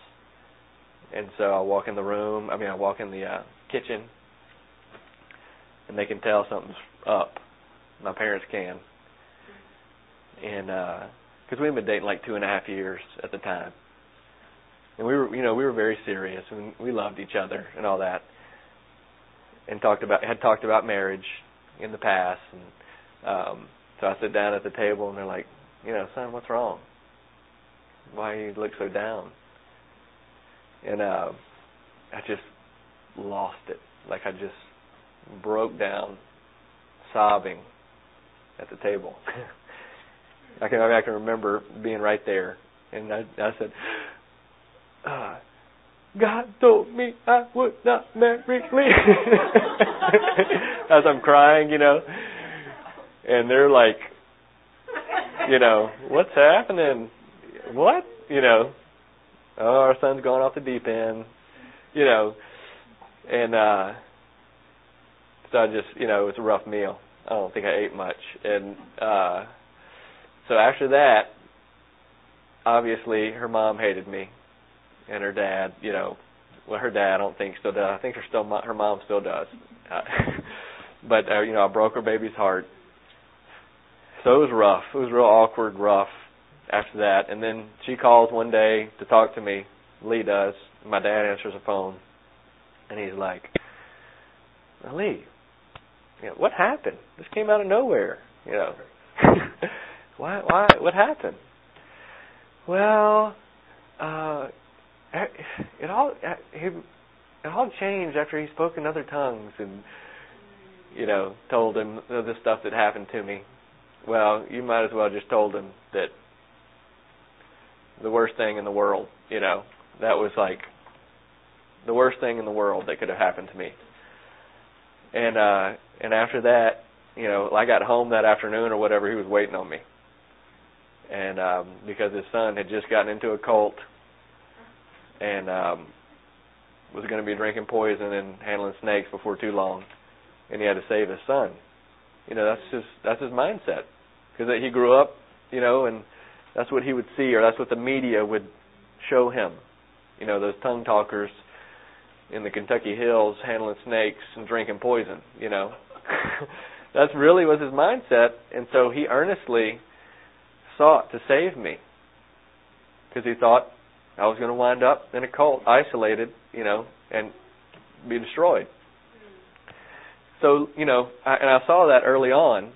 and so I walk in the room. I mean, I walk in the uh, kitchen, and they can tell something's up. My parents can, and because uh, we've been dating like two and a half years at the time, and we were, you know, we were very serious and we loved each other and all that, and talked about had talked about marriage in the past, and um, so I sit down at the table and they're like, you know, son, what's wrong? Why you look so down? And uh, I just lost it. Like I just broke down, sobbing at the table. I can I, can remember being right there, and I, I said, uh, "God told me I would not marry Lee." as I'm crying, you know. And they're like, you know, what's happening? What? You know, oh, our son's going off the deep end, you know. And uh so I just, you know, it was a rough meal. I don't think I ate much. And uh so after that, obviously her mom hated me and her dad, you know, well her dad I don't think still does. I think her still her mom still does. Uh, but uh, you know, I broke her baby's heart. So it was rough. It was real awkward, rough after that. And then she calls one day to talk to me. Lee does. My dad answers the phone, and he's like, "Lee, you know, what happened? This came out of nowhere. You know, why? Why? What happened?" Well, uh, it all he, it all changed after he spoke in other tongues and you know told him the stuff that happened to me. Well, you might as well just told him that the worst thing in the world, you know, that was like the worst thing in the world that could have happened to me. And uh and after that, you know, I got home that afternoon or whatever, he was waiting on me. And um because his son had just gotten into a cult and um was going to be drinking poison and handling snakes before too long, and he had to save his son. You know, that's his that's his mindset because he grew up, you know, and that's what he would see, or that's what the media would show him. You know, those tongue talkers in the Kentucky hills handling snakes and drinking poison. You know, that's really was his mindset, and so he earnestly sought to save me because he thought I was going to wind up in a cult, isolated, you know, and be destroyed. So, you know, I, and I saw that early on,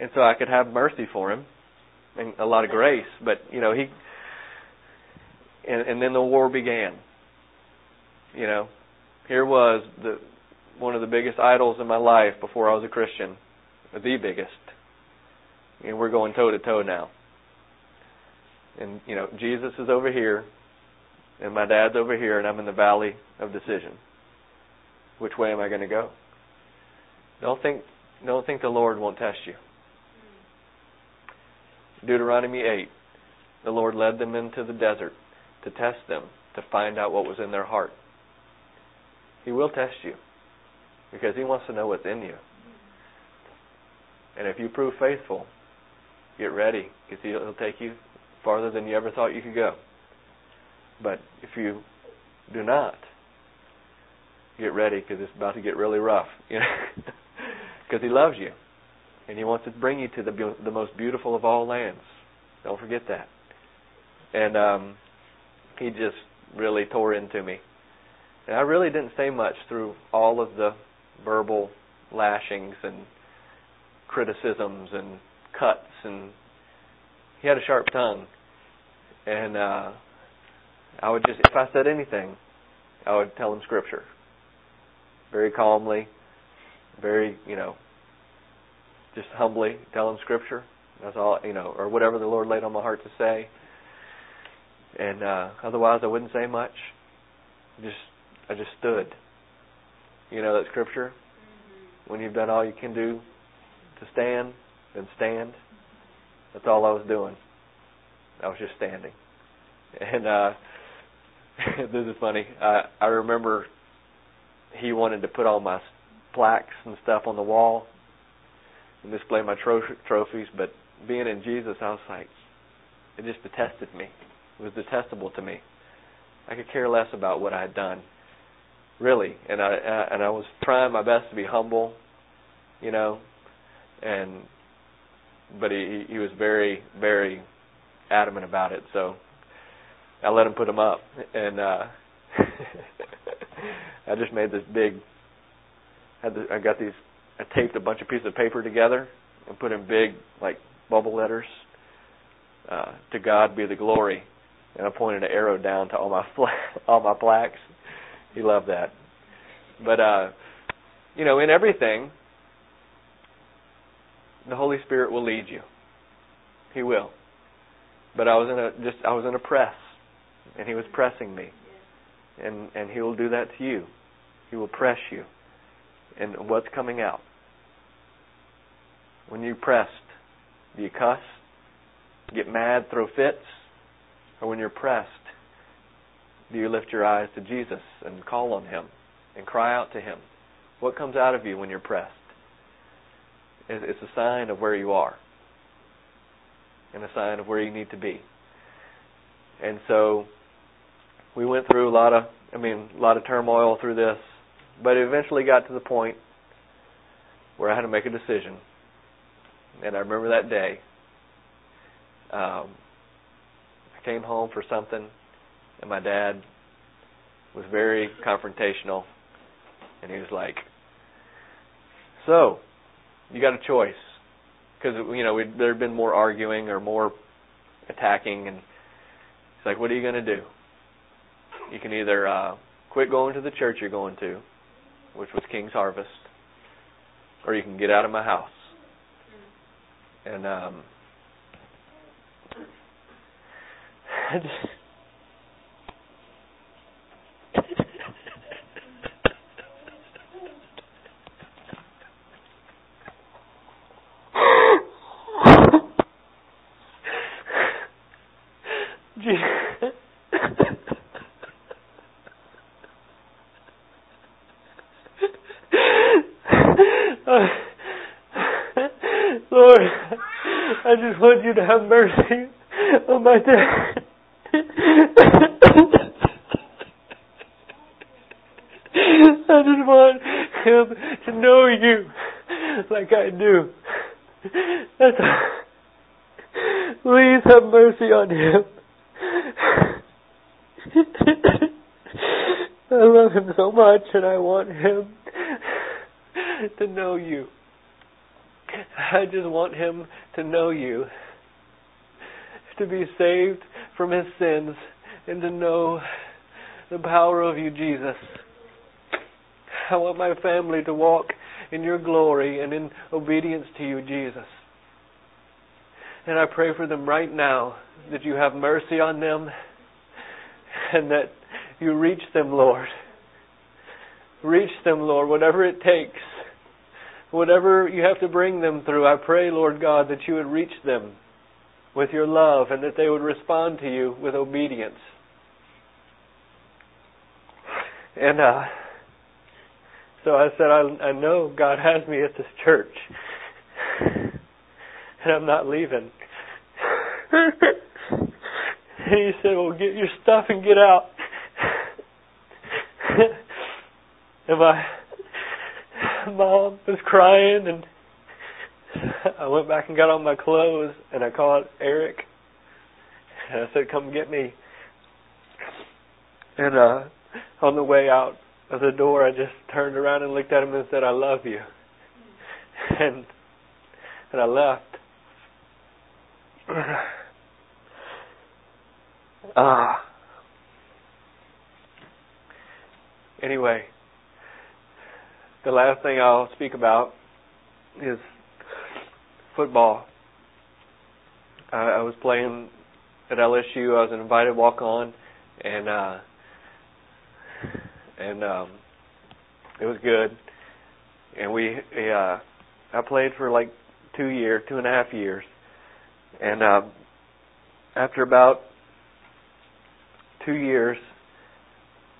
and so I could have mercy for him and a lot of grace. But you know, he, and, and then the war began. You know, here was the one of the biggest idols in my life before I was a Christian, the biggest, and we're going toe to toe now. And you know, Jesus is over here, and my dad's over here, and I'm in the valley of decision. Which way am I going to go? Don't think don't think the Lord won't test you. Deuteronomy 8. The Lord led them into the desert to test them, to find out what was in their heart. He will test you because He wants to know what's in you. And if you prove faithful, get ready because He'll take you farther than you ever thought you could go. But if you do not, get ready because it's about to get really rough. You know, because He loves you and He wants to bring you to the the most beautiful of all lands. Don't forget that. And um, He just really tore into me, and I really didn't say much through all of the verbal lashings and criticisms and cuts, and He had a sharp tongue, and uh, I would just if I said anything, I would tell him Scripture very calmly, very you know just humbly tell him scripture. That's all, you know, or whatever the Lord laid on my heart to say. And uh otherwise I wouldn't say much. Just I just stood. You know that scripture? Mm-hmm. When you've done all you can do to stand, then stand. That's all I was doing. I was just standing. And uh this is funny. I I remember he wanted to put all my plaques and stuff on the wall and display my tro- trophies, but being in Jesus, I was like, it just detested me. It was detestable to me. I could care less about what I had done, really. And I and I was trying my best to be humble, you know, and but he he was very very adamant about it. So I let him put them up, and uh I just made this big. Had the, I got these I taped a bunch of pieces of paper together and put in big like bubble letters. Uh, to God be the glory, and I pointed an arrow down to all my all my plaques. He loved that. But uh, you know, in everything, the Holy Spirit will lead you. He will. But I was in a just I was in a press, and He was pressing me, and and He will do that to you. He will press you and what's coming out. When you're pressed, do you cuss, get mad, throw fits? Or when you're pressed, do you lift your eyes to Jesus and call on Him and cry out to Him? What comes out of you when you're pressed? It's a sign of where you are and a sign of where you need to be. And so we went through a lot of, I mean, a lot of turmoil through this, but it eventually got to the point where I had to make a decision. And I remember that day. Um, I came home for something, and my dad was very confrontational, and he was like, "So, you got a choice." Because you know there had been more arguing or more attacking, and he's like, "What are you going to do? You can either uh, quit going to the church you're going to, which was King's Harvest, or you can get out of my house." And um, I just want you to have mercy on my dad. I just want him to know you like I do. That's Please have mercy on him. I love him so much and I want him to know you. I just want him to know you, to be saved from his sins, and to know the power of you, Jesus. I want my family to walk in your glory and in obedience to you, Jesus. And I pray for them right now that you have mercy on them and that you reach them, Lord. Reach them, Lord, whatever it takes whatever you have to bring them through, I pray, Lord God, that you would reach them with your love and that they would respond to you with obedience. And uh, so I said, I, I know God has me at this church, and I'm not leaving. and he said, Well, get your stuff and get out. and my mom was crying, and I went back and got on my clothes, and I called Eric, and I said, "Come get me." And uh, on the way out of the door, I just turned around and looked at him and said, "I love you," and and I left. Ah. uh, anyway, the last thing I'll speak about is football. I, I was playing at LSU. I was an invited walk on, and uh, and um, it was good. And we, uh, I played for like two years, two and a half years, and uh, after about two years,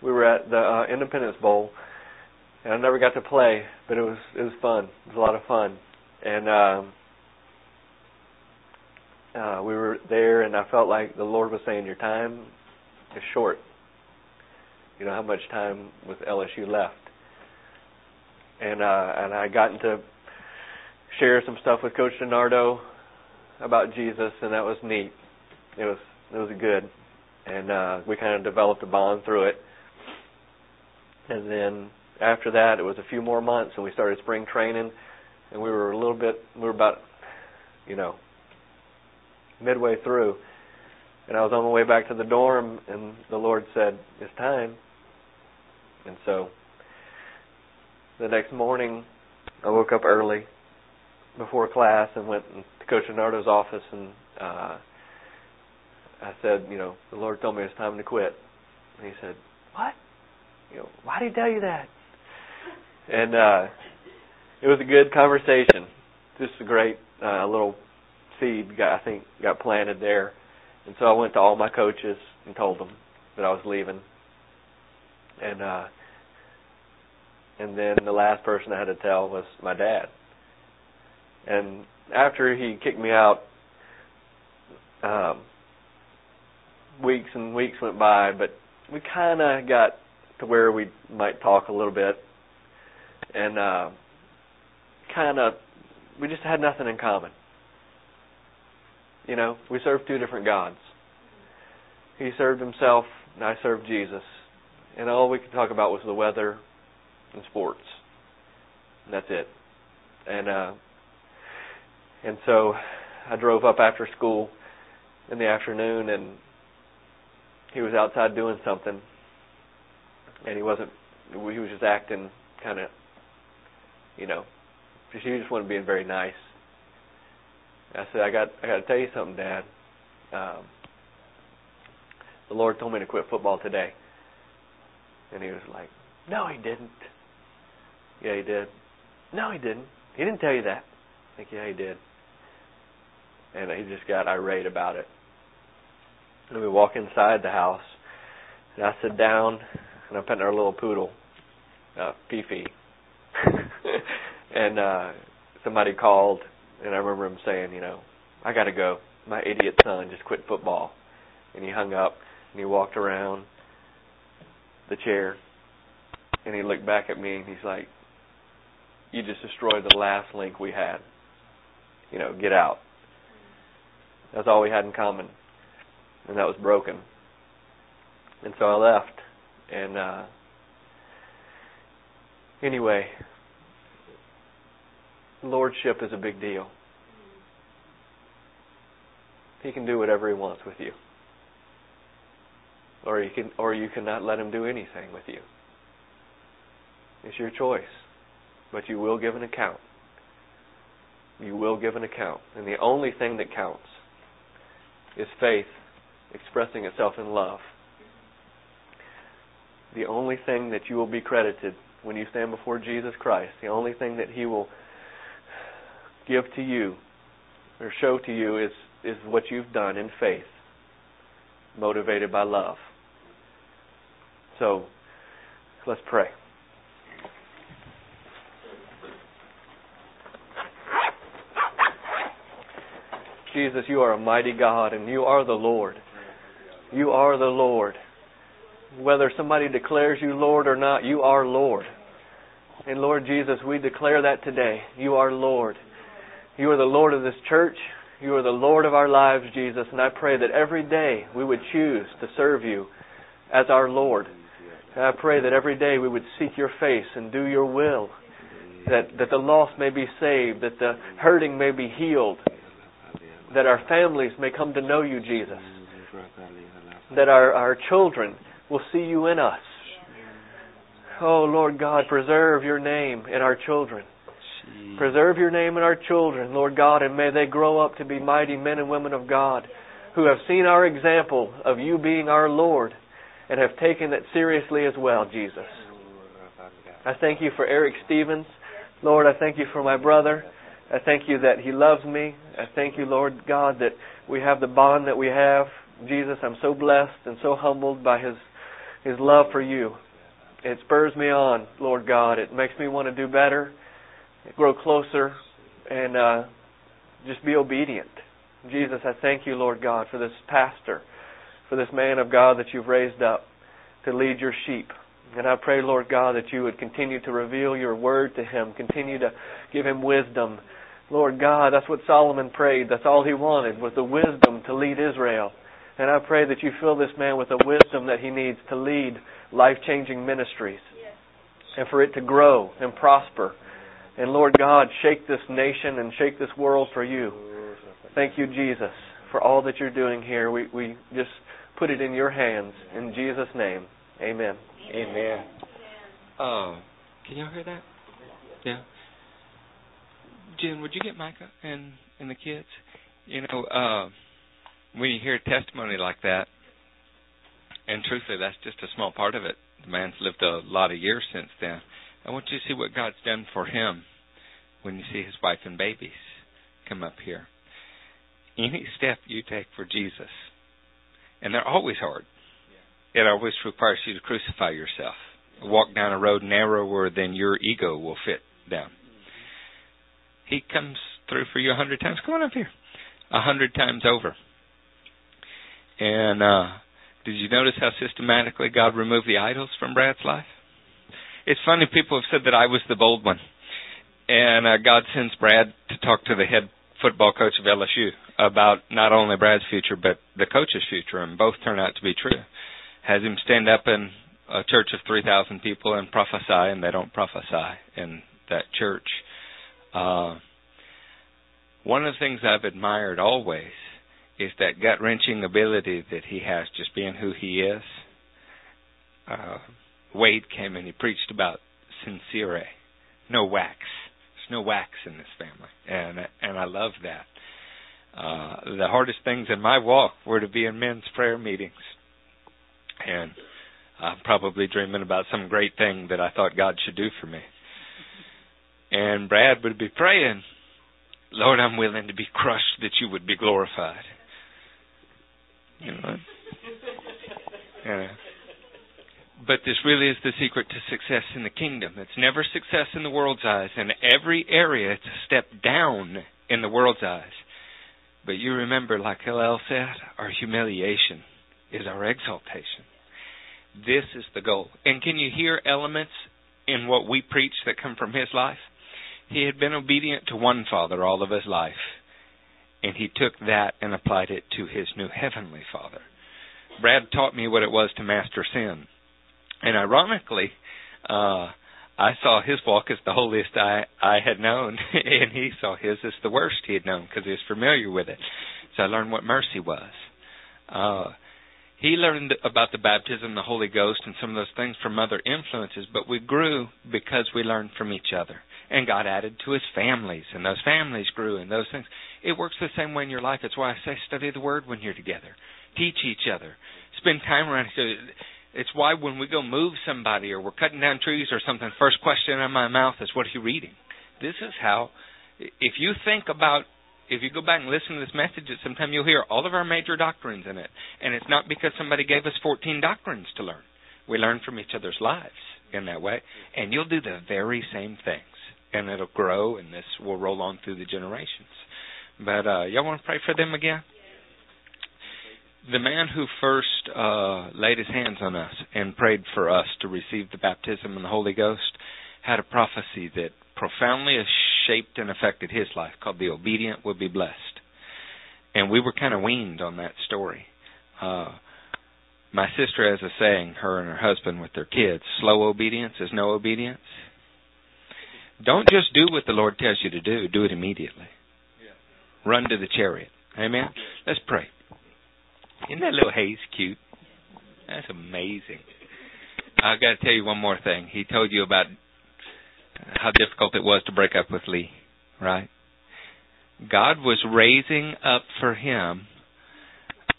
we were at the uh, Independence Bowl and I never got to play, but it was it was fun. It was a lot of fun, and um, uh, we were there, and I felt like the Lord was saying, "Your time is short. You know how much time with LSU left." And uh, and I got to share some stuff with Coach DiNardo about Jesus, and that was neat. It was it was good, and uh, we kind of developed a bond through it. And then after that, it was a few more months, and we started spring training, and we were a little bit, we were about, you know, midway through, and I was on my way back to the dorm, and the Lord said, "It's time." And so, the next morning, I woke up early before class and went to Coach DiNardo's office, and uh, I said, "You know, the Lord told me it's time to quit." And he said, "What? You know, why did he tell you that?" And uh, it was a good conversation. Just a great uh, little seed got I think got planted there, and so I went to all my coaches and told them that I was leaving, and uh, and then the last person I had to tell was my dad. And after he kicked me out, um, weeks and weeks went by, but we kind of got to where we might talk a little bit, and uh, kind of we just had nothing in common. You know, we served two different gods. He served himself, and I served Jesus, and all we could talk about was the weather and sports. And that's it. And uh, and so I drove up after school in the afternoon, and he was outside doing something, and he wasn't. He was just acting kind of, you know, he just wasn't being very nice. I said, I got, I got to tell you something, Dad. Um, the Lord told me to quit football today, and he was like, No, he didn't. Yeah, he did. No, he didn't. He didn't tell you that. I think, yeah, he did. And he just got irate about it. And we walk inside the house, and I sit down, and I'm petting our little poodle, uh, Fifi. And uh, somebody called, and I remember him saying, you know, I got to go. My idiot son just quit football. And he hung up, and he walked around the chair, and he looked back at me, and he's like, you just destroyed the last link we had. You know, get out. That's all we had in common. And that was broken. And so I left. And uh anyway, lordship is a big deal. He can do whatever he wants with you. Or you can or you cannot let him do anything with you. It's your choice but you will give an account. You will give an account. And the only thing that counts is faith expressing itself in love. The only thing that you will be credited when you stand before Jesus Christ, the only thing that He will give to you or show to you is, is what you've done in faith, motivated by love. So, let's pray. Jesus, you are a mighty God and you are the Lord. You are the Lord. Whether somebody declares you Lord or not, you are Lord. And Lord Jesus, we declare that today. You are Lord. You are the Lord of this church. You are the Lord of our lives, Jesus. And I pray that every day we would choose to serve you as our Lord. And I pray that every day we would seek your face and do your will. That, that the lost may be saved, that the hurting may be healed, that our families may come to know you, Jesus. That our, our children will see you in us. Oh, Lord God, preserve your name in our children. Mm. Preserve your name in our children, Lord God, and may they grow up to be mighty men and women of God who have seen our example of you being our Lord and have taken it seriously as well, Jesus. I thank you for Eric Stevens. Lord, I thank you for my brother. I thank you that He loves me. I thank you, Lord God, that we have the bond that we have. Jesus, I'm so blessed and so humbled by His His love for you. It spurs me on, Lord God. It makes me want to do better, grow closer, and uh, just be obedient. Jesus, I thank you, Lord God, for this pastor, for this man of God that you've raised up to lead your sheep. And I pray, Lord God, that you would continue to reveal your word to him, continue to give him wisdom. Lord God, that's what Solomon prayed. That's all he wanted was the wisdom to lead Israel. And I pray that you fill this man with the wisdom that he needs to lead life-changing ministries and for it to grow and prosper. And Lord God, shake this nation and shake this world for you. Thank you, Jesus, for all that you're doing here. We, we just put it in your hands. In Jesus' name, amen. Amen. Uh, can y'all hear that? Yeah. Jen, would you get Micah and and the kids? You know, uh, when you hear a testimony like that, and truthfully, that's just a small part of it. The man's lived a lot of years since then. I want you to see what God's done for him when you see his wife and babies come up here. Any step you take for Jesus, and they're always hard, it always requires you to crucify yourself. Walk down a road narrower than your ego will fit down. He comes through for you a hundred times. Come on up here. A hundred times over. And uh did you notice how systematically God removed the idols from Brad's life? It's funny, people have said that I was the bold one. And uh, God sends Brad to talk to the head football coach of LSU about not only Brad's future, but the coach's future, and both turn out to be true. Has him stand up in a church of 3,000 people and prophesy, and they don't prophesy in that church. Uh, one of the things I've admired always is that gut wrenching ability that he has, just being who he is. Uh, Wade came and he preached about sincere, no wax. There's no wax in this family, and and I love that. Uh, the hardest things in my walk were to be in men's prayer meetings, and I'm probably dreaming about some great thing that I thought God should do for me. And Brad would be praying, Lord, I'm willing to be crushed that you would be glorified. You know. Yeah. But this really is the secret to success in the kingdom. It's never success in the world's eyes. In every area, it's a step down in the world's eyes. But you remember, like Hillel said, our humiliation is our exaltation. This is the goal. And can you hear elements in what we preach that come from his life? He had been obedient to one father all of his life and he took that and applied it to his new heavenly Father. Brad taught me what it was to master sin. And ironically, uh, I saw his walk as the holiest I, I had known, and he saw his as the worst he had known because he was familiar with it. So I learned what mercy was. Uh, he learned about the baptism, the Holy Ghost, and some of those things from other influences, but we grew because we learned from each other. And God added to his families, and those families grew, and those things. It works the same way in your life. That's why I say study the Word when you're together. Teach each other. Spend time around each other. It's why when we go move somebody or we're cutting down trees or something, first question of my mouth is, What are you reading? This is how, if you think about, if you go back and listen to this message, sometime you'll hear all of our major doctrines in it. And it's not because somebody gave us 14 doctrines to learn. We learn from each other's lives in that way. And you'll do the very same things. And it'll grow, and this will roll on through the generations. But uh, y'all want to pray for them again? The man who first uh, laid his hands on us and prayed for us to receive the baptism in the Holy Ghost had a prophecy that profoundly shaped and affected his life called The Obedient Will Be Blessed. And we were kind of weaned on that story. Uh, my sister has a saying, her and her husband with their kids slow obedience is no obedience. Don't just do what the Lord tells you to do, do it immediately run to the chariot. Amen? Let's pray. Isn't that little Hayes cute? That's amazing. I've got to tell you one more thing. He told you about how difficult it was to break up with Lee, right? God was raising up for him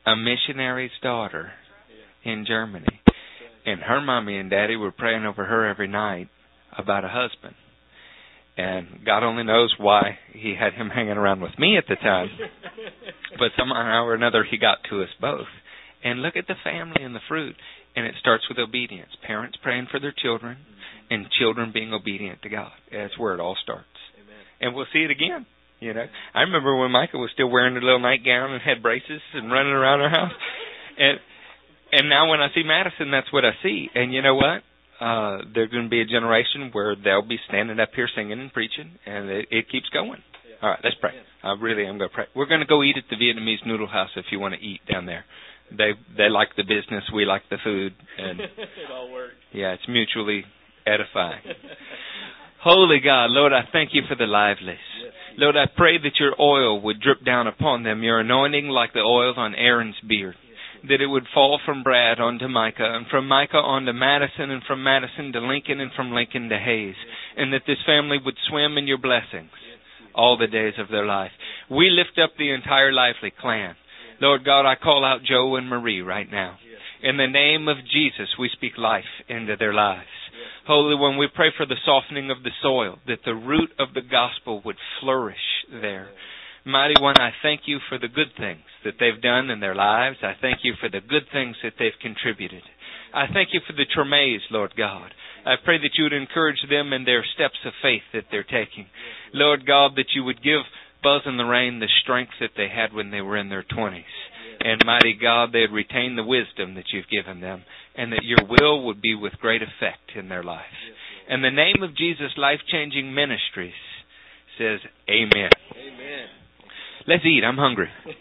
a missionary's daughter in Germany. And her mommy and daddy were praying over her every night about a husband. And God only knows why he had him hanging around with me at the time. but somehow or another he got to us both. And look at the family and the fruit. And it starts with obedience. Parents praying for their children and children being obedient to God. That's where it all starts. Amen. And we'll see it again. You know, I remember when Michael was still wearing a little nightgown and had braces and running around our house, and and now when I see Madison, that's what I see. And you know what? Uh, there's going to be a generation where they'll be standing up here singing and preaching, and it, it keeps going. Yeah. All right, let's pray. I really am going to pray. We're going to go eat at the Vietnamese noodle house if you want to eat down there. They they like the business, we like the food, and it all works. Yeah, it's mutually edifying. Holy God, Lord, I thank you for the Livelys. Lord, I pray that your oil would drip down upon them, your anointing like the oils on Aaron's beard that it would fall from Brad onto Micah, and from Micah onto Madison, and from Madison to Lincoln, and from Lincoln to Hayes, and that this family would swim in your blessings all the days of their life. We lift up the entire Lively clan. Lord God, I call out Joe and Marie right now. In the name of Jesus, we speak life into their lives. Holy One, we pray for the softening of the soil, that the root of the gospel would flourish there. Mighty One, I thank you for the good things that they've done in their lives. I thank you for the good things that they've contributed. I thank you for the Tremays, Lord God. I pray that you would encourage them in their steps of faith that they're taking. Lord God, that you would give Buzz and Lorraine the strength that they had when they were in their 20s. And mighty God, they'd retain the wisdom that you've given them, and that your will would be with great effect in their life. In the name of Jesus Life Changing Ministries says, Amen. Amen. Let's eat. I'm hungry.